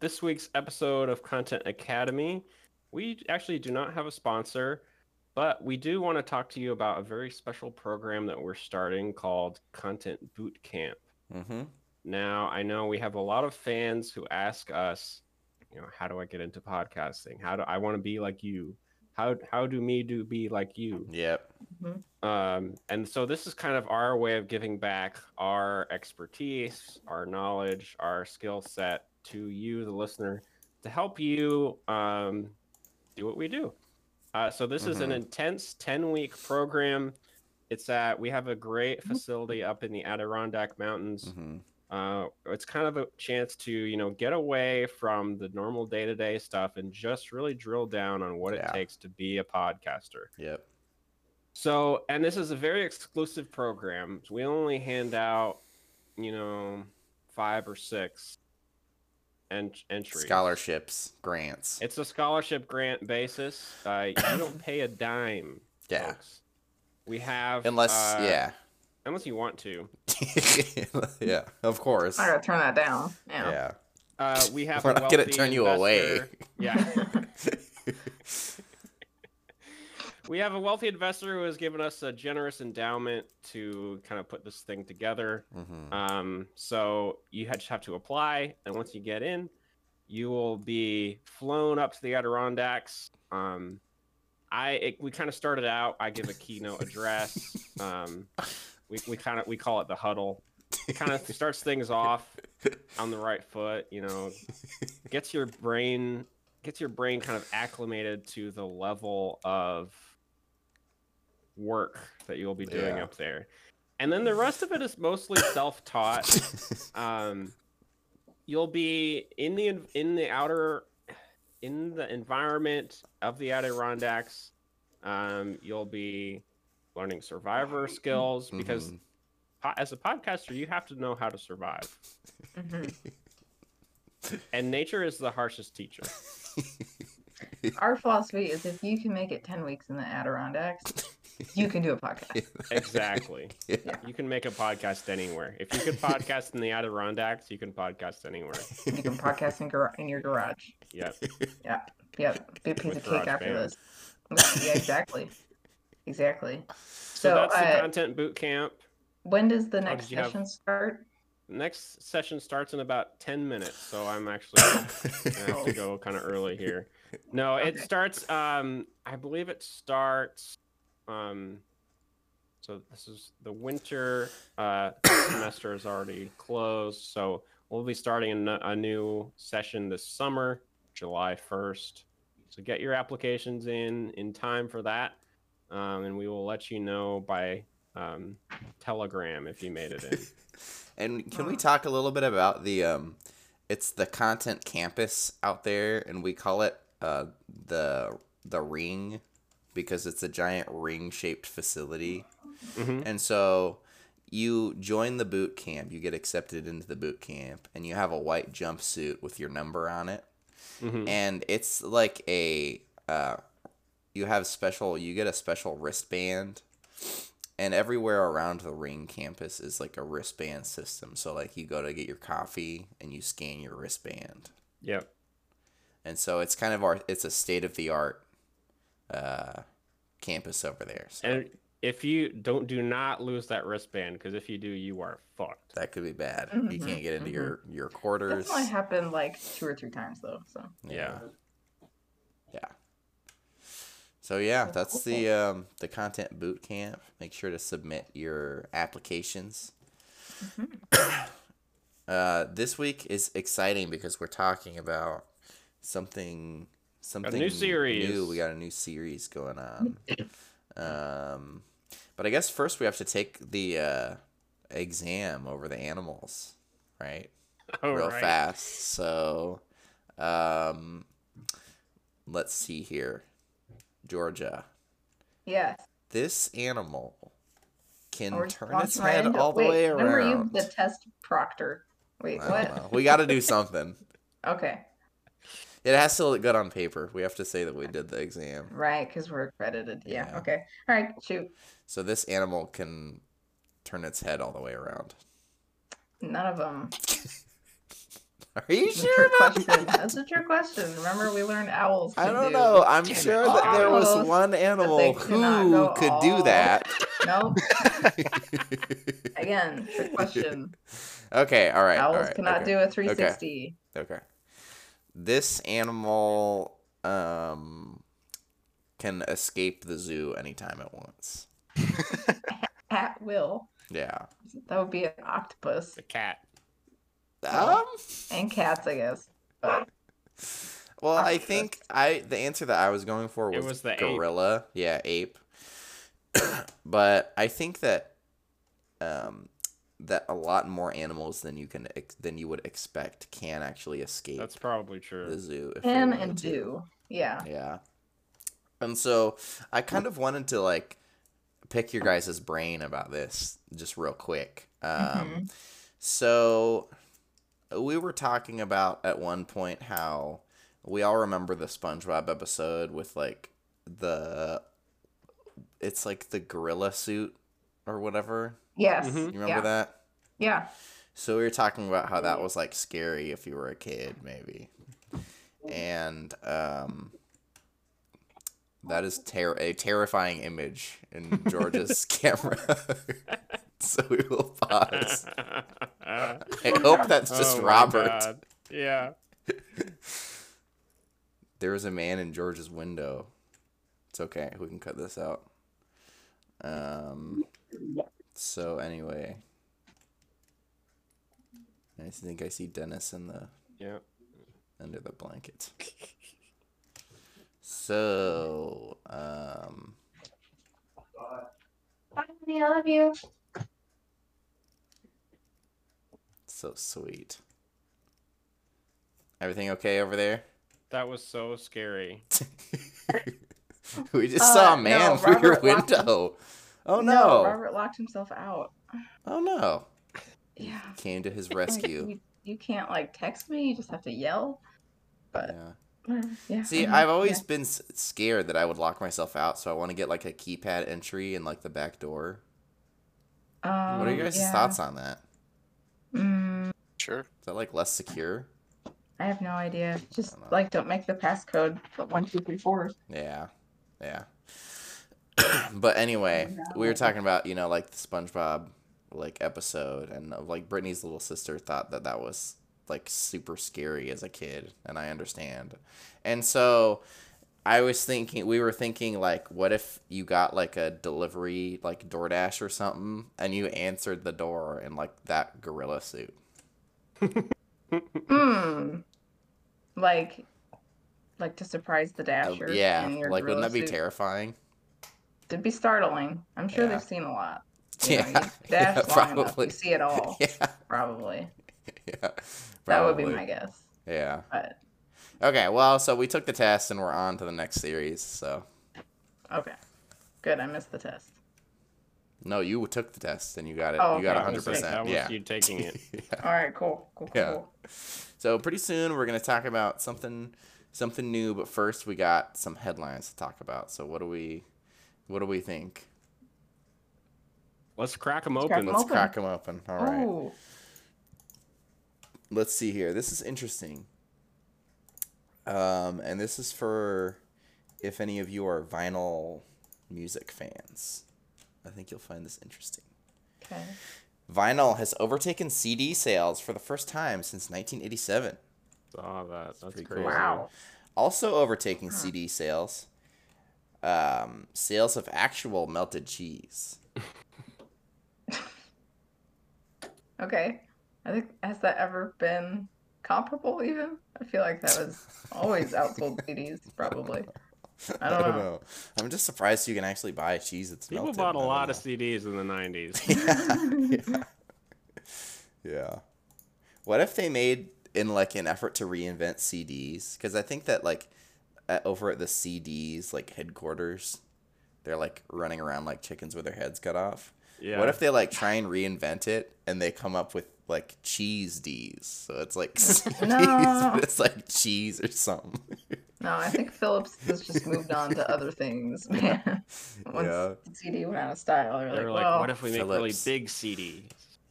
this week's episode of Content Academy. We actually do not have a sponsor, but we do want to talk to you about a very special program that we're starting called Content Boot Camp. Mm-hmm. Now, I know we have a lot of fans who ask us, you know, how do I get into podcasting? How do I want to be like you? How how do me do be like you? Yep. Um, and so this is kind of our way of giving back our expertise, our knowledge, our skill set to you, the listener, to help you um, do what we do. Uh, so this is an Mhm. intense 10 week program. It's at we have a great facility up in the Adirondack Mountains. Mm-hmm. Uh, it's kind of a chance to you know get away from the normal day to day stuff and just really drill down on what Yeah. it takes to be a podcaster. Yep. So, and this is a very exclusive program. We only hand out, you know, five or six ent- entries. Scholarships, grants. It's a scholarship grant basis. Uh, you don't pay a dime. Yeah. folks. We have Unless, uh, yeah. unless you want to. yeah, of course. I gotta turn that down. Yeah. Yeah. Uh, we have. We're a not gonna wealthy turn you away. Yeah. we have a wealthy investor who has given us a generous endowment to kind of put this thing together. hmm Um, so you just have to apply, and once you get in, you will be flown up to the Adirondacks. Um, I it, we kind of started out. I give a keynote address. Um, we we kind of we call it the huddle. It kind of starts things off on the right foot. You know, gets your brain gets your brain kind of acclimated to the level of work that you'll be doing Yeah. up there. And then the rest of it is mostly self-taught. Um, you'll be in the in the outer in the environment of the Adirondacks. Um, you'll be learning survivor skills because Mhm. po- as a podcaster, you have to know how to survive. Mhm. And nature is the harshest teacher. Our philosophy is if you can make it 10 weeks in the Adirondacks, you can do a podcast. Exactly. Yeah. You can make a podcast anywhere. If you could podcast in the Adirondacks, you can podcast anywhere. You can podcast in, gar- in your garage. Yep. Yeah. Yep. Be a piece With of cake after this. Yeah, exactly. Exactly. So, So, that's the uh, content boot camp. When does the next did you have- session start? Next session starts in about 10 minutes, so I'm actually have to go kind of early here. No, it starts um I believe it starts um so this is the winter uh semester is already closed, so we'll be starting a new session this summer, July 1st. So get your applications in in time for that. Um, and we will let you know by um, telegram if you made it in. And can we talk a little bit about the um it's the content campus out there and we call it uh the the ring because it's a giant ring shaped facility. Mhm. And so you join the boot camp, you get accepted into the boot camp and you have a white jumpsuit with your number on it. Mhm. And it's like a uh you have special you get a special wristband and everywhere around the ring campus is like a wristband system so like you go to get your coffee and you scan your wristband Yep. and so it's kind of our it's a state of the art uh campus over there so. And if you don't do not lose that wristband, because if you do, you are fucked. that could be bad. You Mhm, can't get into mhm. your your quarters. That's only happened like two or three times though. So. Yeah. yeah. So yeah that's the um the content boot camp. Make sure to submit your applications. Uh this week is exciting because we're talking about something something new series. new. we got a new series going on um but i guess first we have to take the uh exam over the animals right All real right. fast. So, um, let's see here, Georgia. yes. This animal can We're turn its head into- all the wait, way Remember you the test proctor. Wait, I what? know. We got to do something. Okay. It has to look good on paper. We have to say that we did the exam. Right, because we're accredited. Yeah, Yeah. Okay. All right. Shoot. So this animal can turn its head all the way around. None of them. Are you That's sure about question. that? That's a trick question. Remember, we learned owls. I don't do- know. I'm sure that there was one animal who could do that. Nope. Again, trick question. okay, all right. Owls right, cannot okay. do a 360. Okay. This animal um can escape the zoo anytime it wants. At will. Yeah. That would be an octopus A cat. Um and cats, I guess. But well, I think I the answer that I was going for It was, was the ape. gorilla. Yeah, ape. but I think that um that a lot more animals than you can ex- than you would expect can actually escape That's probably true. the zoo. if can and to. do. Yeah. Yeah. And so I kind of wanted to like pick your guys' brain about this just real quick. Um, Mhm. So we were talking about at one point how we all remember the SpongeBob episode with like the it's like the gorilla suit or whatever. Yes. Mhm. You remember yeah. that? Yeah. So we were talking about how that was like scary if you were a kid, maybe. And um that is ter- a terrifying image in George's camera. so we will pause. I hope that's just Oh Robert. God. Yeah. There was a man in George's window. It's okay. We can cut this out. Um. So anyway, I think I see Dennis in the Yeah. under the blanket. So, um, Bye, honey, I love you. so sweet. Everything okay over there? That was so scary. we just Uh, saw a man no, through your Robert locked him- window. Oh no! Robert locked himself out. Oh no! Yeah. Came to his rescue. You, you can't like text me. You just have to yell. But Yeah. uh, yeah. See, I've always yeah. been scared that I would lock myself out, so I want to get like a keypad entry in like the back door. what are Um, your guys' yeah. thoughts on that? Mm, Sure. Is that like less secure? I have no idea. Just don't like don't make the passcode but one two three four. Yeah, yeah. but anyway, we were talking about you know like the SpongeBob like episode, and like Brittany's little sister thought that that was like super scary as a kid, and I understand. And so I was thinking, we were thinking like, what if you got like a delivery like DoorDash or something, and you answered the door in like that gorilla suit. Hmm. Like, like to surprise the Uh, dasher. yeah, in your like wouldn't that be suit. terrifying? It'd be startling. I'm sure Yeah. they've seen a lot. You Yeah, you dash yeah, long enough, probably. you see it all. Yeah, Probably. yeah. probably. That would be my guess. Yeah. But Okay, well, so we took the test and we're on to the next series. So, okay. Good. I missed the test. no, you took the test and you got it. Oh, you got okay. a hundred That was percent. you taking it. yeah. All right. Cool. Cool. Cool. Yeah. cool. So pretty soon we're gonna talk about something, something new. But first we got some headlines to talk about. So what do we, what do we think? Let's crack them open. Let's crack them open. All right. Ooh. Let's see here. This is interesting. Um, and this is for if any of you are vinyl music fans. I think you'll find this interesting. Okay. Vinyl has overtaken CD sales for the first time since 1987. Saw that. That's pretty crazy. cool. Wow. Also overtaking CD sales, um, sales of actual melted cheese. Okay. I think has that ever been comparable? Even I feel like that was always outsold CDs. Probably. I don't know. I'm just surprised you can actually buy cheese that's People melted. bought a don't lot of. CDs in the 90s. yeah, yeah, yeah. What if they made in like an effort to reinvent CDs? Because I think that like at, over at the CDs like headquarters, they're like running around like chickens with their heads cut off. Yeah. What if they like try and reinvent it and they come up with like cheese D's? So it's like CDs, No. but it's like cheese or something. No, I think Philips has just moved on to other things, man. Once Yeah. the CD went out of style, they were They like, like, what if we make really big CDs?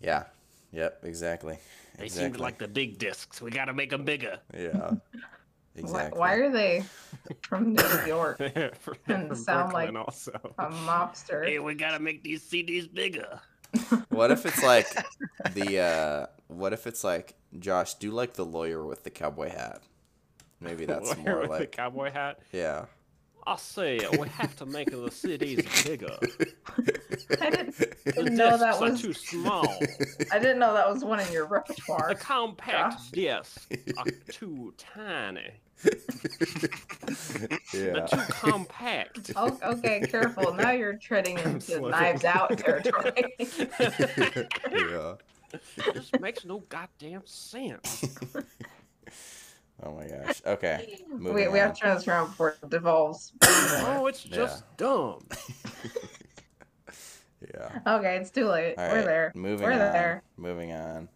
Yeah. Yep. Exactly. They seem to like the big discs. We gotta make them bigger. Yeah. Exactly. Why, why are they from New York? And sound like- also. A mobster. Hey, we gotta make these CDs bigger. What if it's like the uh what if it's like Josh, do like the lawyer with the cowboy hat? Maybe that's Lawyer more with the like cowboy hat. yeah. I say we have to make the CDs bigger. I didn't, The didn't know discs that are was. too small. I didn't know that was one in your repertoire. The compact Gosh. discs are too tiny. Yeah. They're too compact. Oh, okay, careful. Now you're treading into Slow. knives out territory. yeah. It just makes no goddamn sense. Oh my gosh. Okay. We, we have to turn this around before it devolves. Oh, it's just dumb. Yeah. okay, it's too late. All We're right, there. Moving We're on. there. Moving on.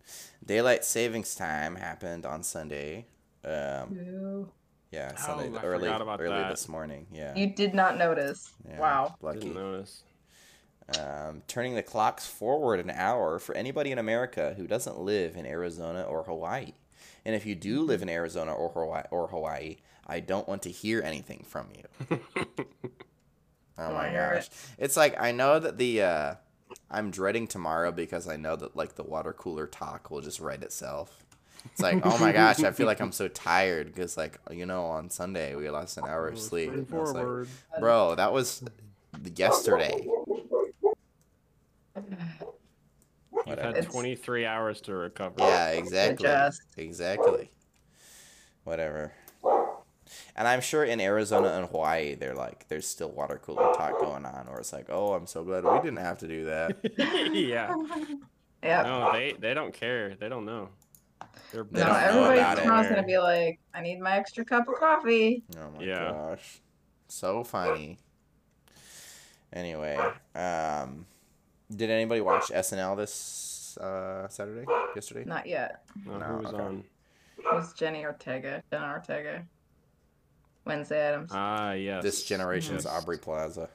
Daylight savings time happened on Sunday. Um, Ooh. yeah, Oh, Sunday I early early that. this morning. Yeah. You did not notice. yeah, Wow. Lucky. Didn't notice. Um, turning the clocks forward an hour for anybody in America who doesn't live in Arizona or Hawaii. And if you do live in Arizona or Hawaii, or Hawaii, I don't want to hear anything from you. Oh my gosh. It's like I know that the uh I'm dreading tomorrow because I know that like the water cooler talk will just write itself. It's like, oh my gosh, I feel like I'm so tired because like you know on Sunday we lost an hour of sleep. And I was like, Forward. Bro, that was yesterday. You've had 23 hours to recover. Yeah, exactly. Exactly. Whatever. And I'm sure in Arizona and Hawaii, they're like, there's still water cooler talk going on, or it's like, oh, I'm so glad we didn't have to do that. yeah. Yeah. No, they they don't care. They don't know. They're No, don't everybody tomorrow's gonna be like, I need my extra cup of coffee. Oh my Yeah. gosh. So funny. Anyway, um, did anybody watch SNL this uh, Saturday? Yesterday? Not yet. No, No, who was okay. on? It was Jenny Ortega. Jenna Ortega. Wednesday Addams. Ah, yes. This generation's Yes. Aubrey Plaza.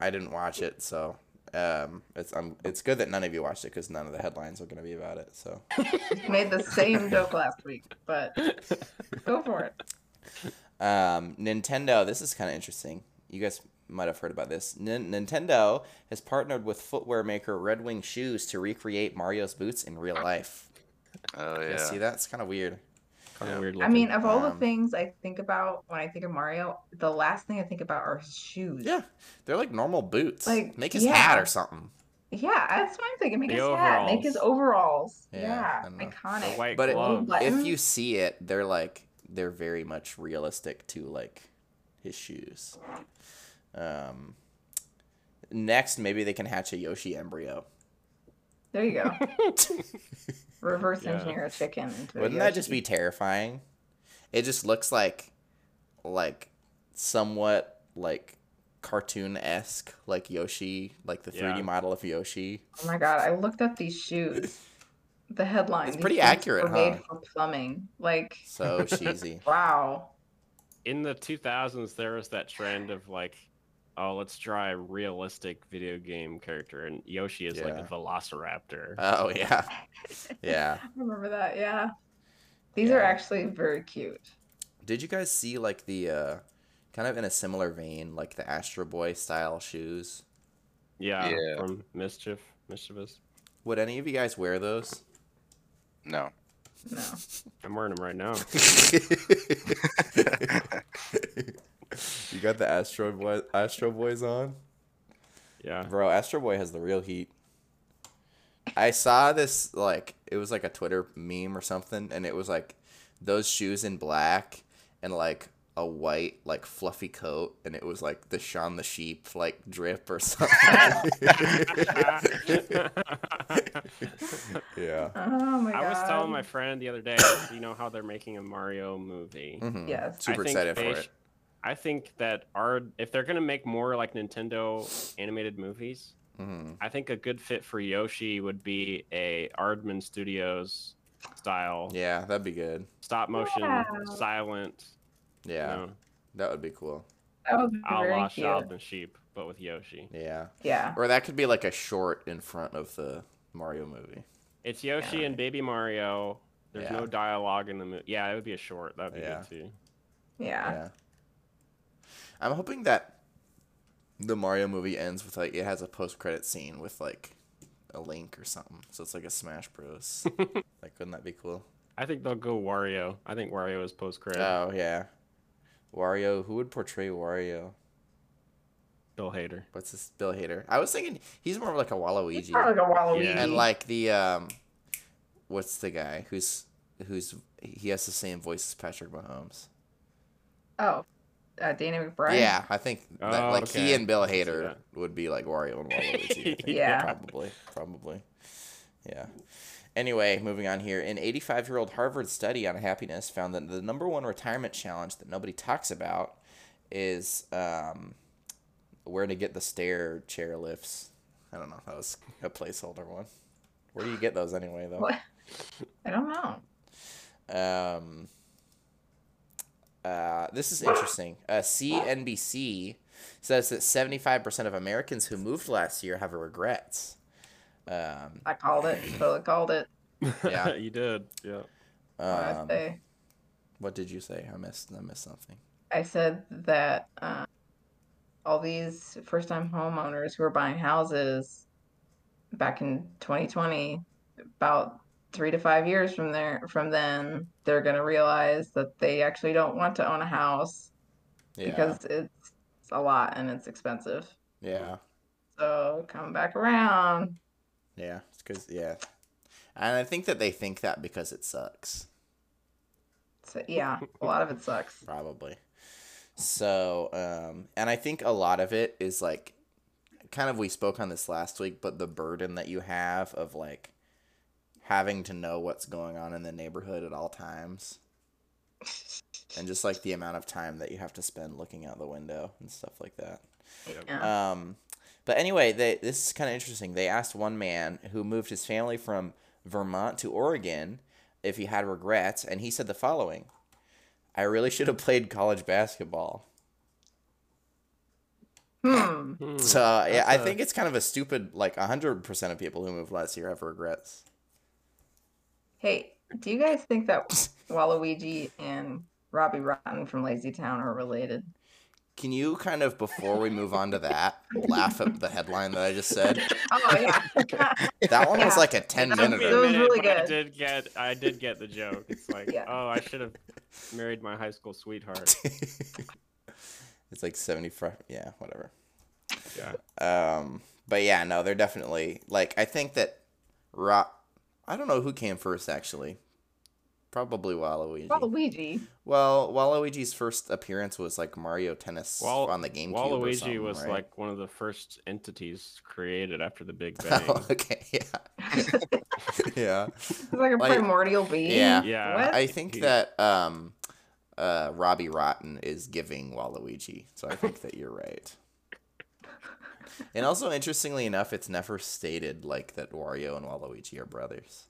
I didn't watch it, so um, it's um, it's good that none of you watched it because none of the headlines are going to be about it. So Made the same joke last week, but go for it. um, Nintendo, this is kind of interesting. You guys might have heard about this. Nin- Nintendo has partnered with footwear maker Red Wing Shoes to recreate Mario's boots in real life. Oh You yeah. guys see that's kind of weird. Kinda Yeah. weird I mean, of all the Um, things I think about when I think of Mario, the last thing I think about are his shoes. Yeah, they're like normal boots. Like, Make his hat or something. Yeah, that's what I'm thinking. Make The his hat, make his overalls. Yeah, Yeah, I know. the iconic. white But it- But- if you see it, they're like they're very much realistic to like his shoes. Um, next, maybe they can hatch a Yoshi embryo. There you go. Reverse Yeah. engineer a chicken into Wouldn't that just be terrifying? It just looks like, like, somewhat like cartoon esque, like Yoshi, like the three D model of Yoshi. Oh my god, I looked up these shoes. The headline. It's pretty accurate, were made huh? for plumbing. Like, So cheesy. wow. In the 2000s, there was that trend of like, oh, let's try a realistic video game character, and Yoshi is like a velociraptor. Oh yeah, yeah. I remember that, yeah. These are actually very cute. Did you guys see like the uh kind of in a similar vein, like the Astro Boy style shoes? yeah, Yeah. from Mischief, Mischievous. Would any of you guys wear those? No. No. I'm wearing them right now. you got the Astro Boy Astro Boys on? Yeah. Bro, Astro Boy has the real heat. I saw this like it was like a Twitter meme or something, and it was like those shoes in black and like a white like fluffy coat, and it was like the Shaun the Sheep like drip or something. yeah. Oh my god. I was telling my friend the other day, you know how they're making a Mario movie. Mhm. Yes. Super excited they for sh- it. I think that our if they're gonna make more like Nintendo animated movies, hmm I think a good fit for Yoshi would be a Aardman Studios style Yeah, that'd be good. stop motion Yeah. silent. Yeah, You know, that would be cool. That would be a very la cute. Shaun the Sheep, but with Yoshi. Yeah. Yeah. Or that could be like a short in front of the Mario movie. It's Yoshi Yeah. and Baby Mario. There's Yeah. no dialogue in the movie. Yeah, it would be a short. That'd be Yeah. good too. Yeah. Yeah. I'm hoping that the Mario movie ends with like it has a post credit scene with like a link or something. So it's like a Smash Bros. like wouldn't that be cool? I think they'll go Wario. I think Wario is post credit. Oh yeah. Wario, who would portray Wario? Bill Hader. What's this Bill Hader? I was thinking he's more of like a He's Waluigi. probably like a Waluigi. Yeah. And like the um what's the guy who's who's he has the same voice as Patrick Mahomes. oh, uh, Danny McBride. Yeah, I think that, Oh, like he and Bill I can see Hader would be like Wario and Waluigi. Yeah. probably, probably. Yeah. Anyway, moving on here. An 85 year old Harvard study on happiness found that the number one retirement challenge that nobody talks about is um, where to get the stair chair lifts. I don't know. That was a placeholder one. Where do you get those anyway, though? What? I don't know. Um, uh, this is interesting. Uh, CNBC says that 75% of Americans who moved last year have regrets. Um, I called it. Totally called it. Yeah. you did. Yeah. What did I um, say? what did you say? I missed. I missed something. I said that uh, all these first-time homeowners who are buying houses back in 2020, about three to five years from there, from then, they're gonna realize that they actually don't want to own a house Yeah. because it's a lot and it's expensive. yeah. So come back around. Yeah. It's Because yeah, and I think that they think that because it sucks. So yeah, a lot of it sucks. probably. So, um, and I think a lot of it is like, kind of we spoke on this last week, but the burden that you have of like having to know what's going on in the neighborhood at all times, and just like the amount of time that you have to spend looking out the window and stuff like that. Yeah. Um, but anyway, they, this is kind of interesting. They asked one man who moved his family from Vermont to Oregon if he had regrets, and he said the following I really should have played college basketball. Hmm. So, yeah, I think it's kind of a stupid, like, 100% of people who moved last year have regrets. Hey, do you guys think that Waluigi and Robbie Rotten from Lazy Town are related? Can you kind of, before we move on to that, laugh at the headline that I just said? Oh yeah. That one was like a 10 That minute. It was really but I good. did get. I did get the joke. It's like, Yeah. oh, I should have married my high school sweetheart. it's like 75. Yeah, whatever. Yeah. Um, but yeah, no, they're definitely like I think that Rock. I don't know who came first actually. Probably Waluigi. Waluigi. Well, Waluigi's first appearance was like Mario Tennis Wal- on the GameCube. Waluigi something, was right? like one of the first entities created after the Big Bang. Oh, okay, yeah, yeah. It's like a Like- primordial being. Yeah. Yeah. What? I think He- that um, uh, Robbie Rotten is giving Waluigi, so I think that you're right. And also, interestingly enough, it's never stated like that Wario and Waluigi are brothers.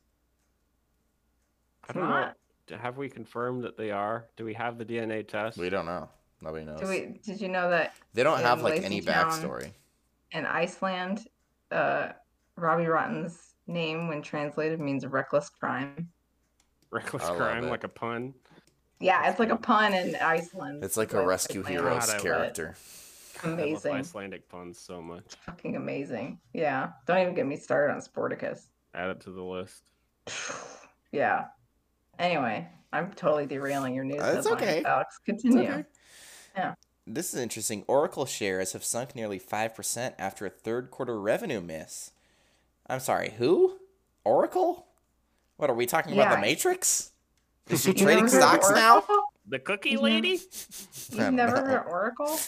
I don't know. Have we confirmed that they are? Do we have the DNA test? We don't know. Nobody knows. Do we, did you know that They don't have like Lazy any backstory. in Iceland, uh, Robbie Rotten's name, when translated, means reckless crime? Reckless I crime, like a pun. Yeah, it's like a pun in Iceland. It's like a rescue Icelandic, heroes God, it. Character. I love Amazing. Icelandic puns so much. Fucking amazing. Yeah. Don't even get me started on Sportacus. Add it to the list. yeah. Anyway, I'm totally derailing your news. Uh, headline, okay. Alex, continue. okay. Yeah. This is interesting. Oracle shares have sunk nearly 5% after a third quarter revenue miss. I'm sorry, who? Oracle? What are we talking about? The Matrix? Is she trading heard of stocks now? The cookie lady? You've never heard Oracle?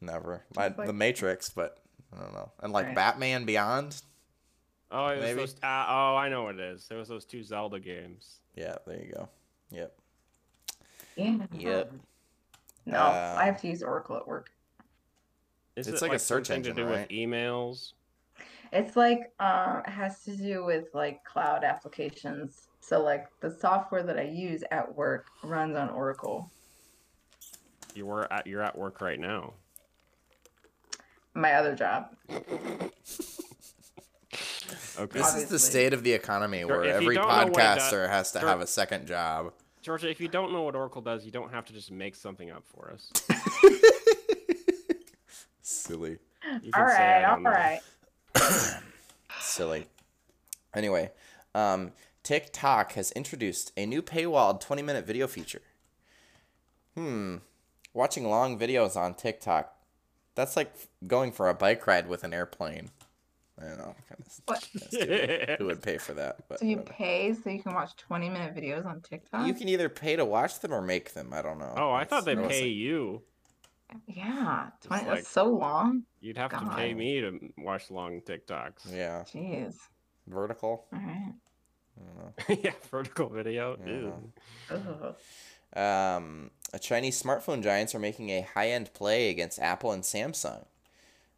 Never. My, like- the Matrix, but I don't know. And like Right. Batman Beyond? Oh, it was Maybe. those. Uh, oh, I know what it is. It was those two Zelda games. Yeah, there you go. Yep. Yeah. Yep. No, Uh, I have to use Oracle at work. Is It's it like a search engine, to do right? with emails. It's like uh, it has to do with like cloud applications. So like the software that I use at work runs on Oracle. You were at you're at work right now. My other job. Okay. This is the Obviously. state of the economy where if you every don't know what it does- podcaster has to sure. have a second job. Georgia, if you don't know what Oracle does, you don't have to just make something up for us. Silly. You All can say, "I right, all don't know." right. Silly. Anyway, um, TikTok has introduced a new paywalled 20 minute video feature. Hmm. Watching long videos on TikTok, that's like going for a bike ride with an airplane. I don't know. Kind of, What? who would pay for that? But So you whatever. pay so you can watch 20 minute videos on TikTok? you can either pay to watch them or make them. I don't know. Oh, I thought they'd pay like- you. Yeah, 20, like- that's so long. You'd have to pay me to watch long TikToks. Yeah, Jeez. vertical. All right. I don't know. yeah, vertical video. Yeah. Ew. Ugh. Um, a Chinese smartphone giants are making a high-end play against Apple and Samsung.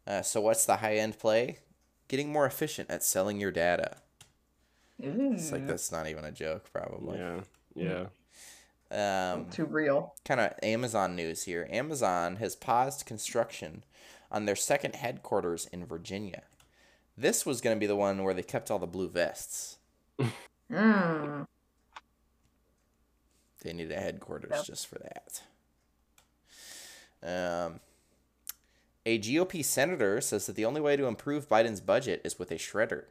Uh, so what's the high-end play? Getting more efficient at selling your data. It's like that's not even a joke, probably. Yeah, yeah. Um, Too real. kind of Amazon news here. Amazon has paused construction on their second headquarters in Virginia. This was going to be the one where they kept all the blue vests. Mm. They need a headquarters Yep. just for that. Um, a GOP senator says that the only way to improve Biden's budget is with a shredder.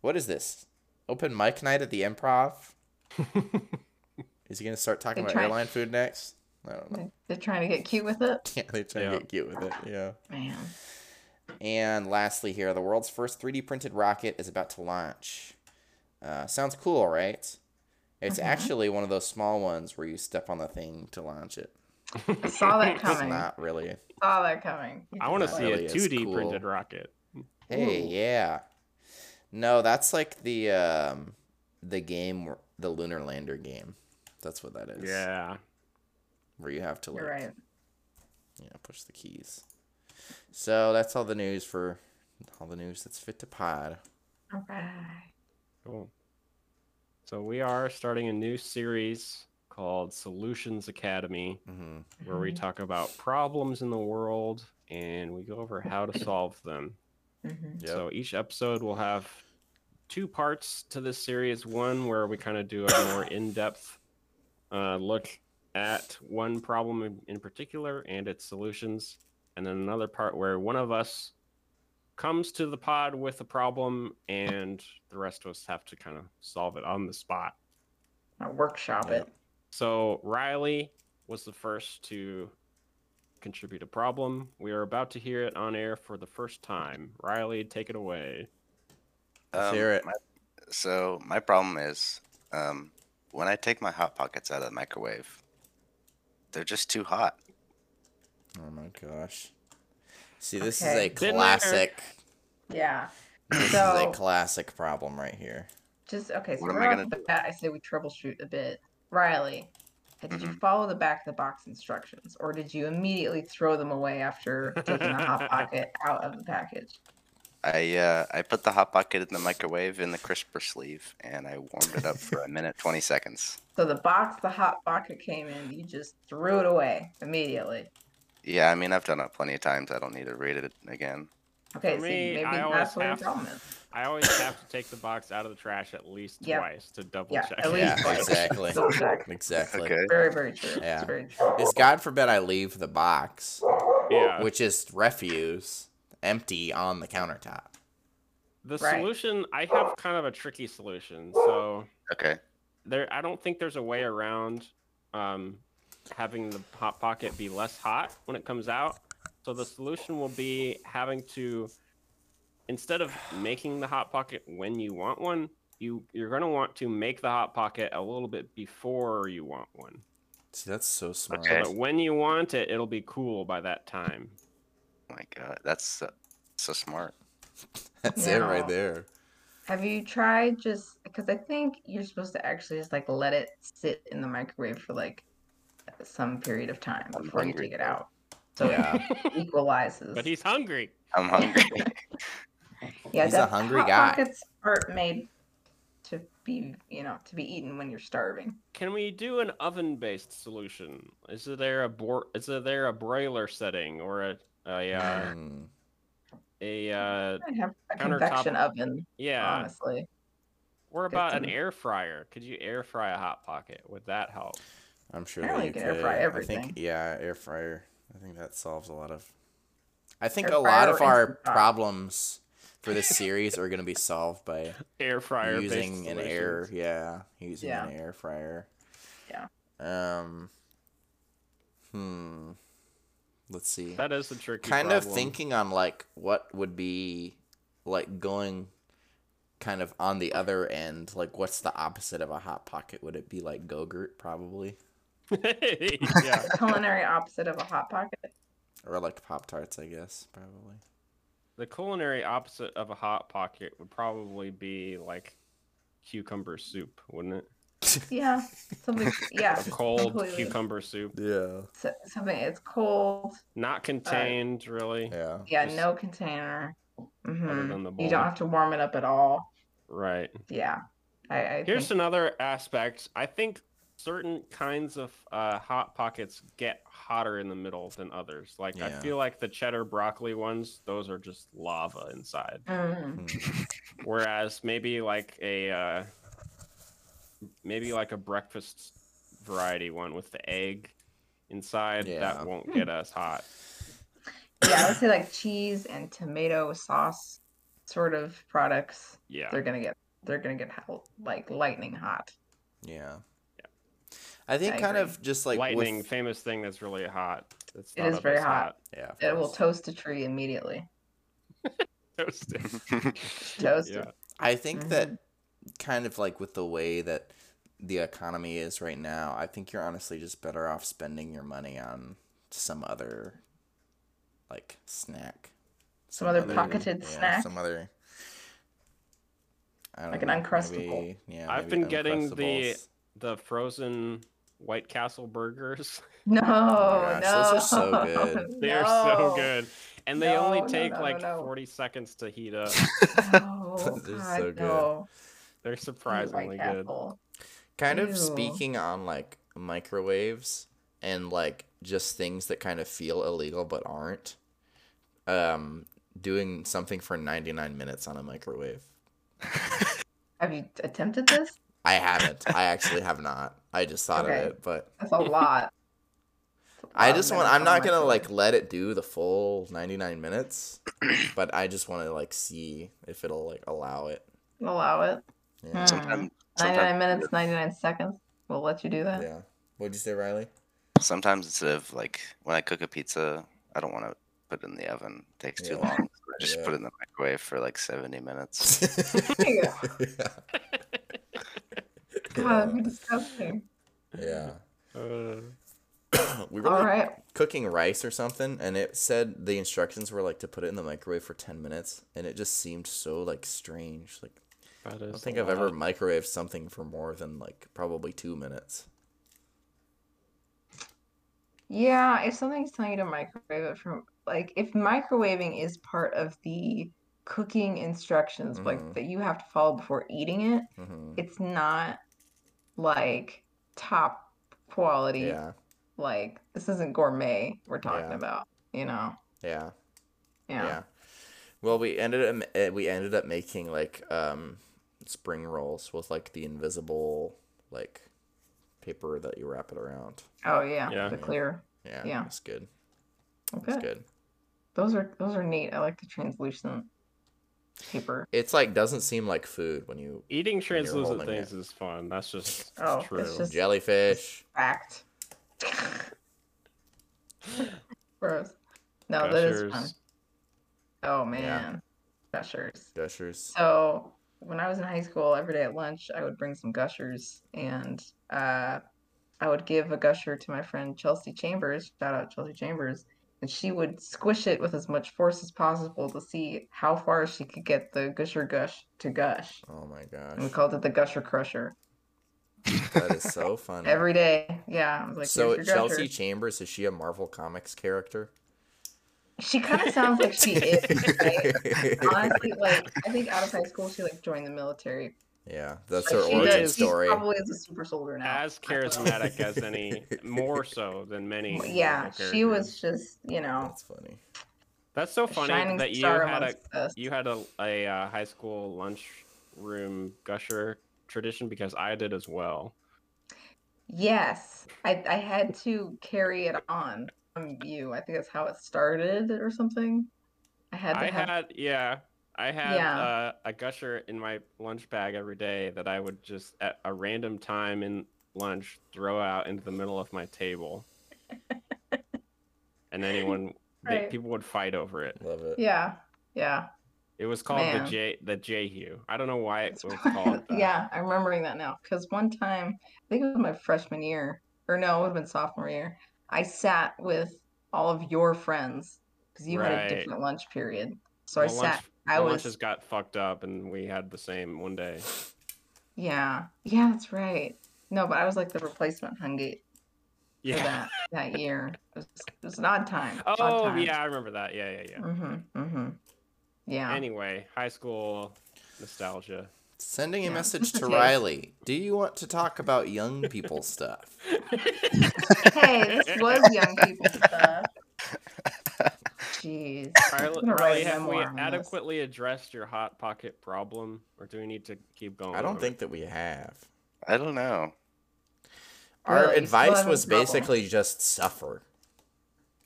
What is this? Open mic night at the improv? is he going to start talking They about try- airline food next? I don't know. They- They're trying to get cute with it. Yeah, they're trying Yeah. to get cute with it. Yeah. Man. And lastly, here, the world's first 3D printed rocket is about to launch. Uh, sounds cool, right? It's Mhm. actually one of those small ones where you step on the thing to launch it. I saw that coming. It's coming. not really. Saw that coming. I want to see really a 2D cool. printed rocket. Hey, Ooh. yeah. No, that's like the um, the game, the Lunar Lander game. That's what that is. Yeah. Where you have to like, You're right. yeah, push the keys. So that's all the news for all the news that's fit to pod. All right. Cool. So we are starting a new series called Solutions Academy, hmm where we Mhm. talk about problems in the world and we go over how to solve them. Mhm. Yep. So each episode will have two parts to this series. One where we kind of do a more in-depth uh, look at one problem in, in particular and its solutions, and then another part where one of us comes to the pod with a problem and the rest of us have to kind of solve it on the spot. I'll workshop Yeah. it. So Riley was the first to contribute a problem. We are about to hear it on air for the first time. Riley, take it away. Let's Um, hear it. my- so my problem is um, when I take my hot pockets out of the microwave, they're just too hot. Oh my gosh. See, this Okay. is a classic. Yeah. This is a classic problem right here. Just okay. So What am right I off gonna the bat, I say we troubleshoot a bit. Riley, did you Mhm. follow the back of the box instructions, or did you immediately throw them away after taking the hot pocket out of the package? I uh, I put the hot pocket in the microwave in the crisper sleeve, and I warmed it up for a minute twenty seconds. So the box the hot pocket came in, you just threw it away immediately. Yeah, I mean I've done it plenty of times. I don't need to read it again. Okay, For so me, maybe I always that's what have to- problem is. I always have to take the box out of the trash at least Yep. twice to double Yeah, check. at least Yeah, twice. exactly. Exactly. Okay. Very, very true. Yeah. It's very true. Is God forbid I leave the box, Yeah. which is refuse, empty on the countertop. The Right. solution, I have kind of a tricky solution. So Okay. there, I don't think there's a way around um, having the hot pocket be less hot when it comes out. So the solution will be having to, instead of making the hot pocket when you want one, you you're gonna want to make the hot pocket a little bit before you want one. See, that's so smart. Okay. So that when you want it, it'll be cool by that time. Oh my God, that's so, so smart. That's it right there. Have you tried just because I think you're supposed to actually just like let it sit in the microwave for like some period of time I'm before you hungry, take it out. So Yeah. it equalizes. But he's hungry. I'm hungry. yeah, he's a that- hungry hot guy. Pockets aren't made to be, you know, to be eaten when you're starving. Can we do an oven-based solution? Is there a bor- Is there a broiler setting or a, a uh, a uh, I have a Countertop- convection oven, yeah, honestly. or good about an air fryer. Could you air fry a hot pocket? Would that help? I'm sure Apparently that you you can air fry could. I think yeah, air fryer. I think that solves a lot of. I think Air a lot of our problems for this series are going to be solved by Air fryer using an air. Yeah, using Yeah. an air fryer. Yeah. Um. Hmm. Let's see. That is a tricky. kind of thinking on like what would be like going kind of on the other end like what's the opposite of a hot pocket would it be like gogurt probably yeah. Culinary opposite of a hot pocket. or like pop tarts i guess probably The culinary opposite of a hot pocket would probably be like cucumber soup, wouldn't it? Yeah, something. Yeah, A cold completely. cucumber soup, yeah So- something. It's cold. not contained really. yeah Yeah, Just no container. Mm-hmm. You don't have to warm it up at all. Right. Yeah, I. I Here's think, another aspect. I think certain kinds of uh, hot pockets get hotter in the middle than others. Like I feel like the cheddar broccoli ones, those are just lava inside. Mm. Whereas maybe like a uh, maybe like a breakfast variety one with the egg inside Yeah. that won't get as hot. yeah, I would say like cheese and tomato sauce sort of products. Yeah. They're gonna get. They're gonna get hot, like lightning hot. yeah i think I kind agree. of just like Lightning, with, famous thing that's really hot. It's It thought is of very as hot. yeah of It will toast a tree immediately. Toasted. Toasted. yeah. i think that Mm-hmm. kind of like with the way that the economy is right now i think you're honestly just better off spending your money on some other like snack Some other pocketed yeah, snack? some other I don't Like an know, Uncrustable. maybe- yeah, I've been getting the- The frozen White Castle burgers. No, gosh, no. those are so good. They are so good. And they only No, no, take no, no, like no. 40 seconds to heat up. No, They're God, so good. no. They're surprisingly good. Castle. kind of speaking on like microwaves and like just things that kind of feel illegal but aren't um doing something for 99 minutes on a microwave Have you attempted this? i haven't i actually have not i just thought Okay. of it but That's a lot. That's a i lot of just want i'm not gonna like let it do the full 99 minutes but i just want to like see if it'll like allow it allow it. yeah Hmm. Sometimes, 99 minutes, 99 seconds. We'll let you do that. yeah what'd you say riley sometimes instead of like when I cook a pizza, I don't want to put it in the oven. It takes too long. So I just Yeah. put it in the microwave for like 70 minutes. Yeah. Yeah. God, that'd disgusting. yeah. Uh, we were All like, right. cooking rice or something, and it said the instructions were like to put it in the microwave for ten minutes, and it just seemed so like strange. Like that I don't think I've ever microwaved something for more than like probably two minutes. Yeah, if something's telling you to microwave it from like if microwaving is part of the cooking instructions Mhm. like that you have to follow before eating it, hmm it's not like top quality. Yeah, Like this isn't gourmet we're talking Yeah. about, you know. yeah, Yeah. yeah. Well, we ended up eh, we ended up making like um spring rolls with like the invisible like paper that you wrap it around. Oh yeah, Yeah. the clear. Yeah, Yeah. it's good. Okay. It's good. Those are those are neat. I like the translucent paper. It's like doesn't seem like food when you Eating translucent holding things is fun. That's just Oh, it's true. just- jellyfish. Fact. Gross. No, that is fun. Oh man. Gushers. Gushers. So when I was in high school, every day at lunch, I would bring some gushers and uh, I would give a gusher to my friend Chelsea Chambers. Shout out Chelsea Chambers. And she would squish it with as much force as possible to see how far she could get the gusher gush to gush. Oh my And we called it the gusher crusher. That is so funny. Every day. Yeah. I was like, so Chelsea gusher." Chambers is she a Marvel Comics character? She kind of sounds like she is. right? Honestly, like I think out of high school, she like joined the military. Yeah, that's Like, her origin does- she story. probably is a super soldier now. As charismatic as any, more so than many. yeah, she was just you know That's funny. That's so funny that you had a amongst us. you had a, a uh, high school lunchroom gusher tradition because I did as well. Yes, I I had to carry it on from you. I think that's how it started or something. I had to I have had yeah, I had Yeah. uh, a gusher in my lunch bag every day that I would just at a random time in lunch throw out into the middle of my table, and anyone they, people would fight over it. Love it. yeah, yeah. It was called Man. the J the J Hue. I don't know why it was called. That. Yeah, I'm remembering that now. Because one time, I think it was my freshman year, or no, it would have been sophomore year. I sat with all of your friends because you had a different lunch period. So I sat. lunch- I the was. lunches got fucked up, and we had the same one day. Yeah, yeah, that's right. No, but I was like the replacement Hungate for Yeah. that that year. It was, it was an odd time. odd Oh time. yeah, I remember that. Yeah, yeah, yeah. Mm-hmm. Mm-hmm. Yeah. Anyway, high school nostalgia. Sending a Yeah, message to taste. Riley. Do you want to talk about young people stuff? Hey, this was young people stuff. Jeez. Riley, Riley, have we memoir on this. adequately addressed your hot pocket problem, or do we need to keep going? I don't on it? think that we have. I don't know. Our Really? Advice was trouble. basically just suffer.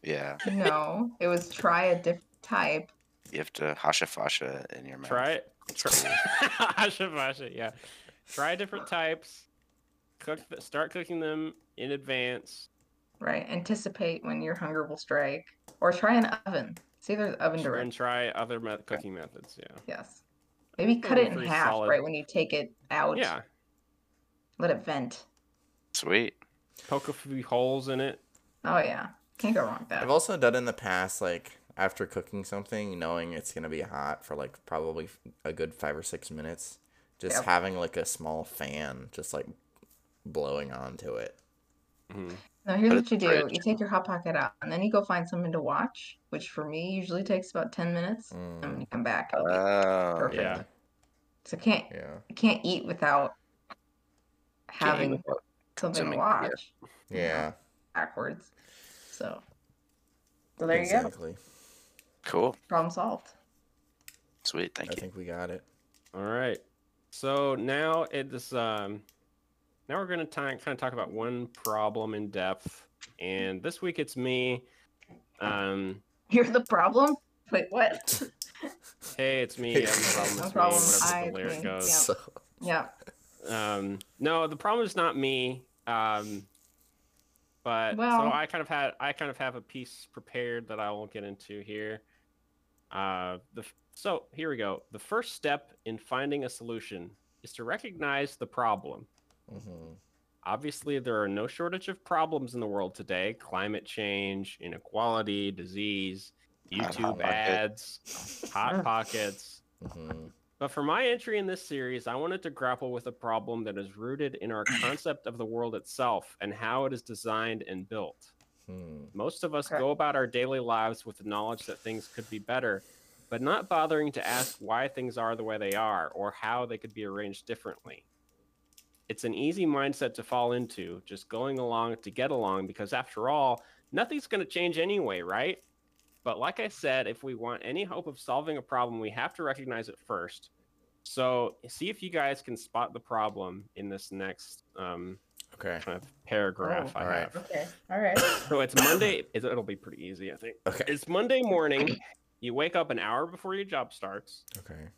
Yeah, No, it was try a different type. you have to hasha fasha in your mouth. Try it. Try... Asha Vasha, yeah. Try different types. Cook. Start cooking them in advance. Right. Anticipate when your hunger will strike. Or try an oven. See, there's oven to and try other me- cooking methods. Yeah. Yes. Maybe cut those it in half solid. right when you take it out. Yeah. Let it vent. Sweet. Poke a few holes in it. Oh yeah. Can't go wrong with that. I've also done in the past, like after cooking something, knowing it's gonna be hot for like probably a good five or six minutes, just Yep. having like a small fan, just like blowing onto it. Mhm. Now here's what you do. fridge. You take your hot pocket out and then you go find something to watch, which for me usually takes about ten minutes. And when Mm, you come back, it'll be Oh, perfect. Yeah. So can't yeah, can't eat without Can't eat having without something to consuming, yeah. watch yeah. backwards. So So there you go. exactly. cool. Problem solved. Sweet. I Thank you. I think we got it. All right. So now it's um now we're gonna kind of talk about one problem in depth, and this week it's me. Um, You're the problem? Wait, what? hey, it's me. I'm the problem. No It's problem, me. Whatever I the lyric think, goes. Yeah. So yeah. Um, no, the problem is not me. Um, but Well- so I kind of had I kind of have a piece prepared that I won't get into here. Uh, the so here we go. The first step in finding a solution is to recognize the problem. Mhm. Obviously, there are no shortage of problems in the world today: climate change, inequality, disease, Hot- hot YouTube pocket. ads, hot pockets. Mhm. But for my entry in this series, I wanted to grapple with a problem that is rooted in our concept of the world itself and how it is designed and built. Hmm. Most of us Okay. go about our daily lives with the knowledge that things could be better, but not bothering to ask why things are the way they are or how they could be arranged differently. It's an easy mindset to fall into, just going along to get along, because after all, nothing's going to change anyway, right? But like I said, if we want any hope of solving a problem, we have to recognize it first. So see if you guys can spot the problem in this next um, Okay. kind of paragraph Oh, I alright. have. Okay. All right. So it's Monday. It'll be pretty easy, I think. Okay. It's Monday morning. You wake up an hour before your job starts. Okay.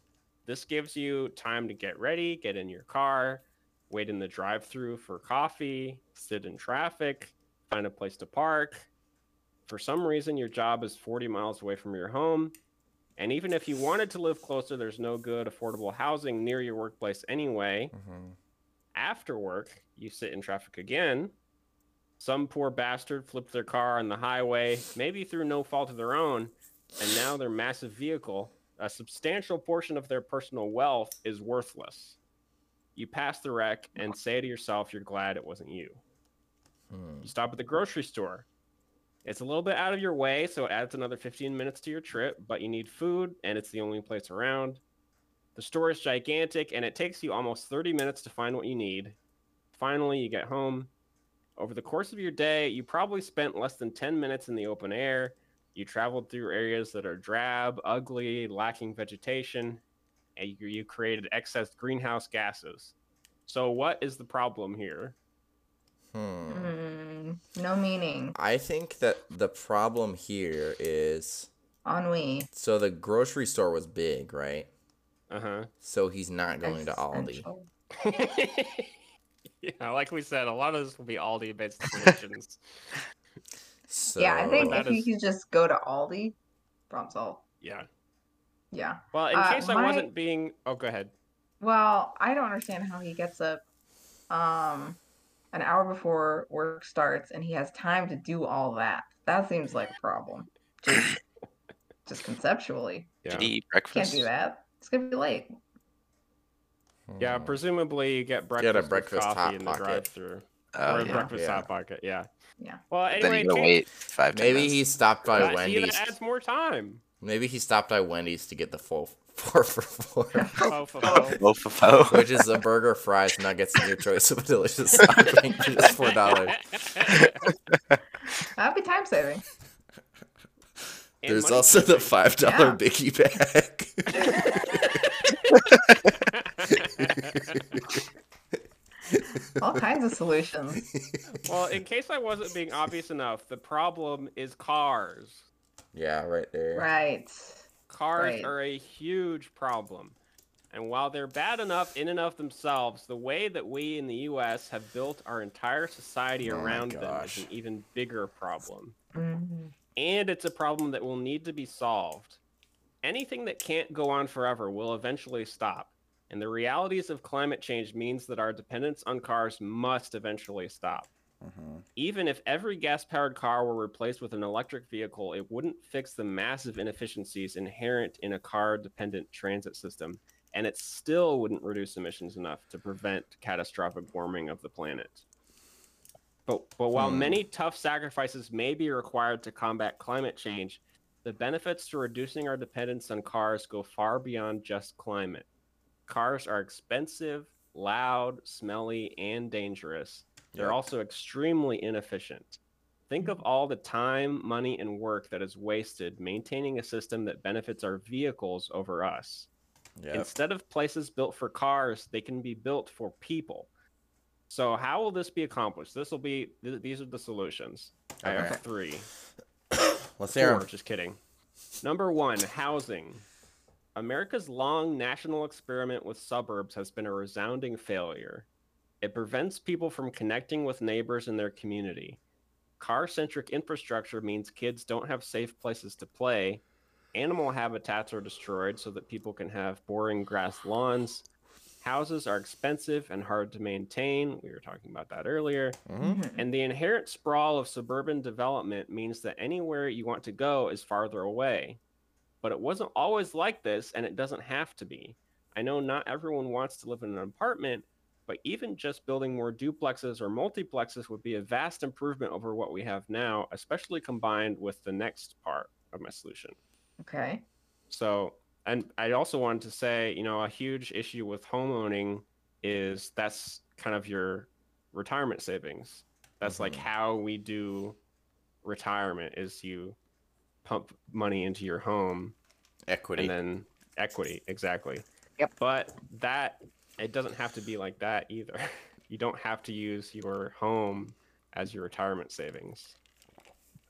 This gives you time to get ready, get in your car, wait in the drive through for coffee, sit in traffic, find a place to park. For some reason, your job is 40 miles away from your home. And even if you wanted to live closer, there's no good affordable housing near your workplace anyway. Mhm. After work, you sit in traffic again. Some poor bastard flipped their car on the highway, maybe through no fault of their own, and now their massive vehicle, a substantial portion of their personal wealth, is worthless. You pass the wreck and say to yourself, you're glad it wasn't you. Hmm. You stop at the grocery store. It's a little bit out of your way, so it adds another 15 minutes to your trip, but you need food, and it's the only place around. The store is gigantic, and it takes you almost 30 minutes to find what you need. Finally, you get home. Over the course of your day, you probably spent less than 10 minutes in the open air. You traveled through areas that are drab, ugly, lacking vegetation, and you, you created excess greenhouse gases. So, what is the problem here? Hmm. Mm, no meaning. I think that the problem here is Ennui. so the grocery store was big, right? Uh huh. So he's not going to Aldi. Yeah, like we said, a lot of this will be Aldi based solutions. So yeah, I think if you is- could just go to Aldi, problem solved. yeah. Yeah. Well, in Uh, case I my- wasn't being, oh, go ahead. Well, I don't understand how he gets up um an hour before work starts and he has time to do all that. That seems like a problem. Just just conceptually. Yeah. Did he eat Can't do that. It's gonna be late. Yeah, Hmm. presumably you get breakfast, with breakfast coffee Hot in the Pocket. drive-through Oh, or a yeah. breakfast Yeah. hot pocket. Yeah. Yeah. Well, Then anyway, you gotta wait five. 10 Maybe minutes. he stopped by case- that, see, Wendy's. that adds more time. Maybe he stopped by Wendy's to get the full four for four. fo- fo- Loaf of fo. which is a burger, fries, nuggets, and your choice of a delicious topping for just four dollars. That'd be time saving. And There's money also the five dollar Yeah. Biggie bag. All kinds of solutions. well, in case I wasn't being obvious enough, the problem is cars. Yeah, right there. Right. Cars Right. are a huge problem. And while they're bad enough in and of themselves, the way that we in the US have built our entire society Oh around them is an even bigger problem. Mhm. And it's a problem that will need to be solved. Anything that can't go on forever will eventually stop. And the realities of climate change means that our dependence on cars must eventually stop. Mhm. Even if every gas powered car were replaced with an electric vehicle, it wouldn't fix the massive inefficiencies inherent in a car dependent transit system, and it still wouldn't reduce emissions enough to prevent catastrophic warming of the planet. But, but while Hmm. many tough sacrifices may be required to combat climate change, the benefits to reducing our dependence on cars go far beyond just climate. Cars are expensive, loud, smelly, and dangerous. They're also extremely inefficient. Think of all the time, money, and work that is wasted maintaining a system that benefits our vehicles over us. Yep. Instead of places built for cars, they can be built for people. So, how will this be accomplished? This will be, th- these are the solutions. I have three. Let's hear Four, 'em. just kidding. Number one, housing. America's long national experiment with suburbs has been a resounding failure. It prevents people from connecting with neighbors in their community. Car centric infrastructure means kids don't have safe places to play. Animal habitats are destroyed so that people can have boring grass lawns. Houses are expensive and hard to maintain. We were talking about that earlier. Mhm. Mhm. And the inherent sprawl of suburban development means that anywhere you want to go is farther away. But it wasn't always like this, and it doesn't have to be. I know not everyone wants to live in an apartment, but even just building more duplexes or multiplexes would be a vast improvement over what we have now, especially combined with the next part of my solution. Okay. So, and I also wanted to say, you know, a huge issue with home owning is that's kind of your retirement savings. That's like Mhm. how we do retirement is you pump money into your home Equity. and then equity, exactly. Yep. But that it doesn't have to be like that either. You don't have to use your home as your retirement savings.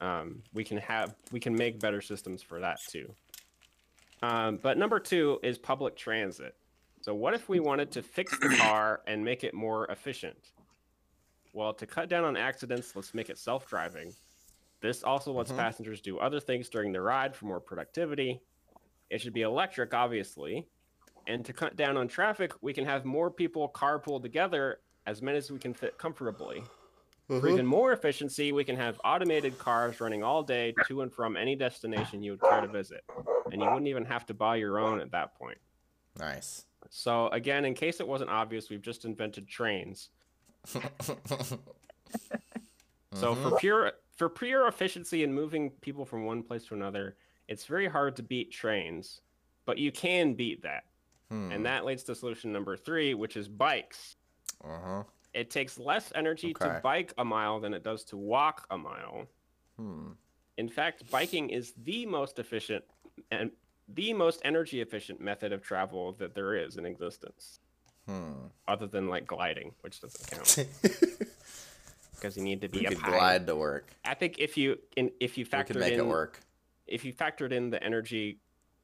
Um, we can have we can make better systems for that too. Um, but number two is public transit. So what if we wanted to fix the car and make it more efficient? Well, to cut down on accidents, let's make it self-driving. This also lets Mhm. passengers do other things during the ride for more productivity. It should be electric, obviously. And to cut down on traffic, we can have more people carpool together, as many as we can fit comfortably. For Mhm. even more efficiency, we can have automated cars running all day to and from any destination you would care to visit. And you wouldn't even have to buy your own at that point. Nice. So, again, in case it wasn't obvious, we've just invented trains. So Mhm. for pure for pure efficiency in moving people from one place to another, it's very hard to beat trains, but you can beat that. Hmm. And that leads to solution number 3, which is bikes. Uh-huh. It takes less energy Okay. to bike a mile than it does to walk a mile. Hmm. In fact, biking is the most efficient and the most energy efficient method of travel that there is in existence, Hmm. other than like gliding, which doesn't count because you need to be we up could glide to work. I think if you in, if you We could factored make in it work. if you factored in the energy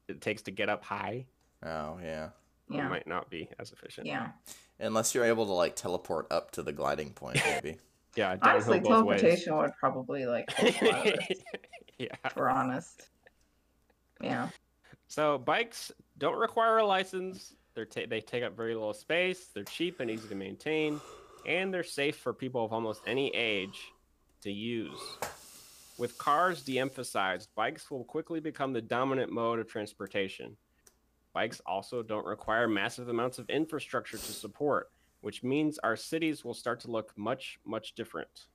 it takes to get up high, Oh yeah. it Yeah. might not be as efficient. Yeah. Unless you're able to like teleport up to the gliding point, maybe. Yeah, downhill Honestly, both ways. teleportation would probably like help a lot of this, yeah. if we're honest. Yeah. So bikes don't require a license. They're ta- they take up very little space. They're cheap and easy to maintain, and they're safe for people of almost any age to use. With cars de-emphasized, bikes will quickly become the dominant mode of transportation. Bikes also don't require massive amounts of infrastructure to support, which means our cities will start to look much, much different.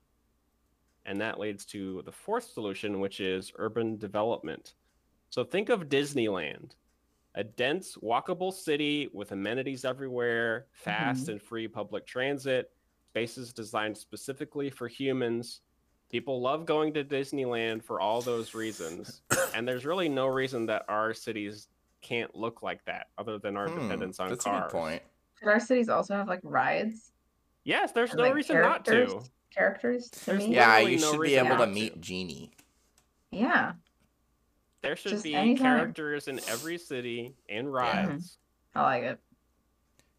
And that leads to the fourth solution, which is urban development. So think of Disneyland, a dense, walkable city with amenities everywhere, fast mm-hmm. and free public transit, spaces designed specifically for humans. People love going to Disneyland for all those reasons. and there's really no reason that our cities can't look like that other than our Hmm, dependence on That's cars. a good point. Should our cities also have like rides? Yes, there's and, no like, reason not to. characters? Characters to There's meet? Yeah, you no should be able to not to. meet Genie. Yeah. There should Just be anytime. characters in every city and rides. I like it.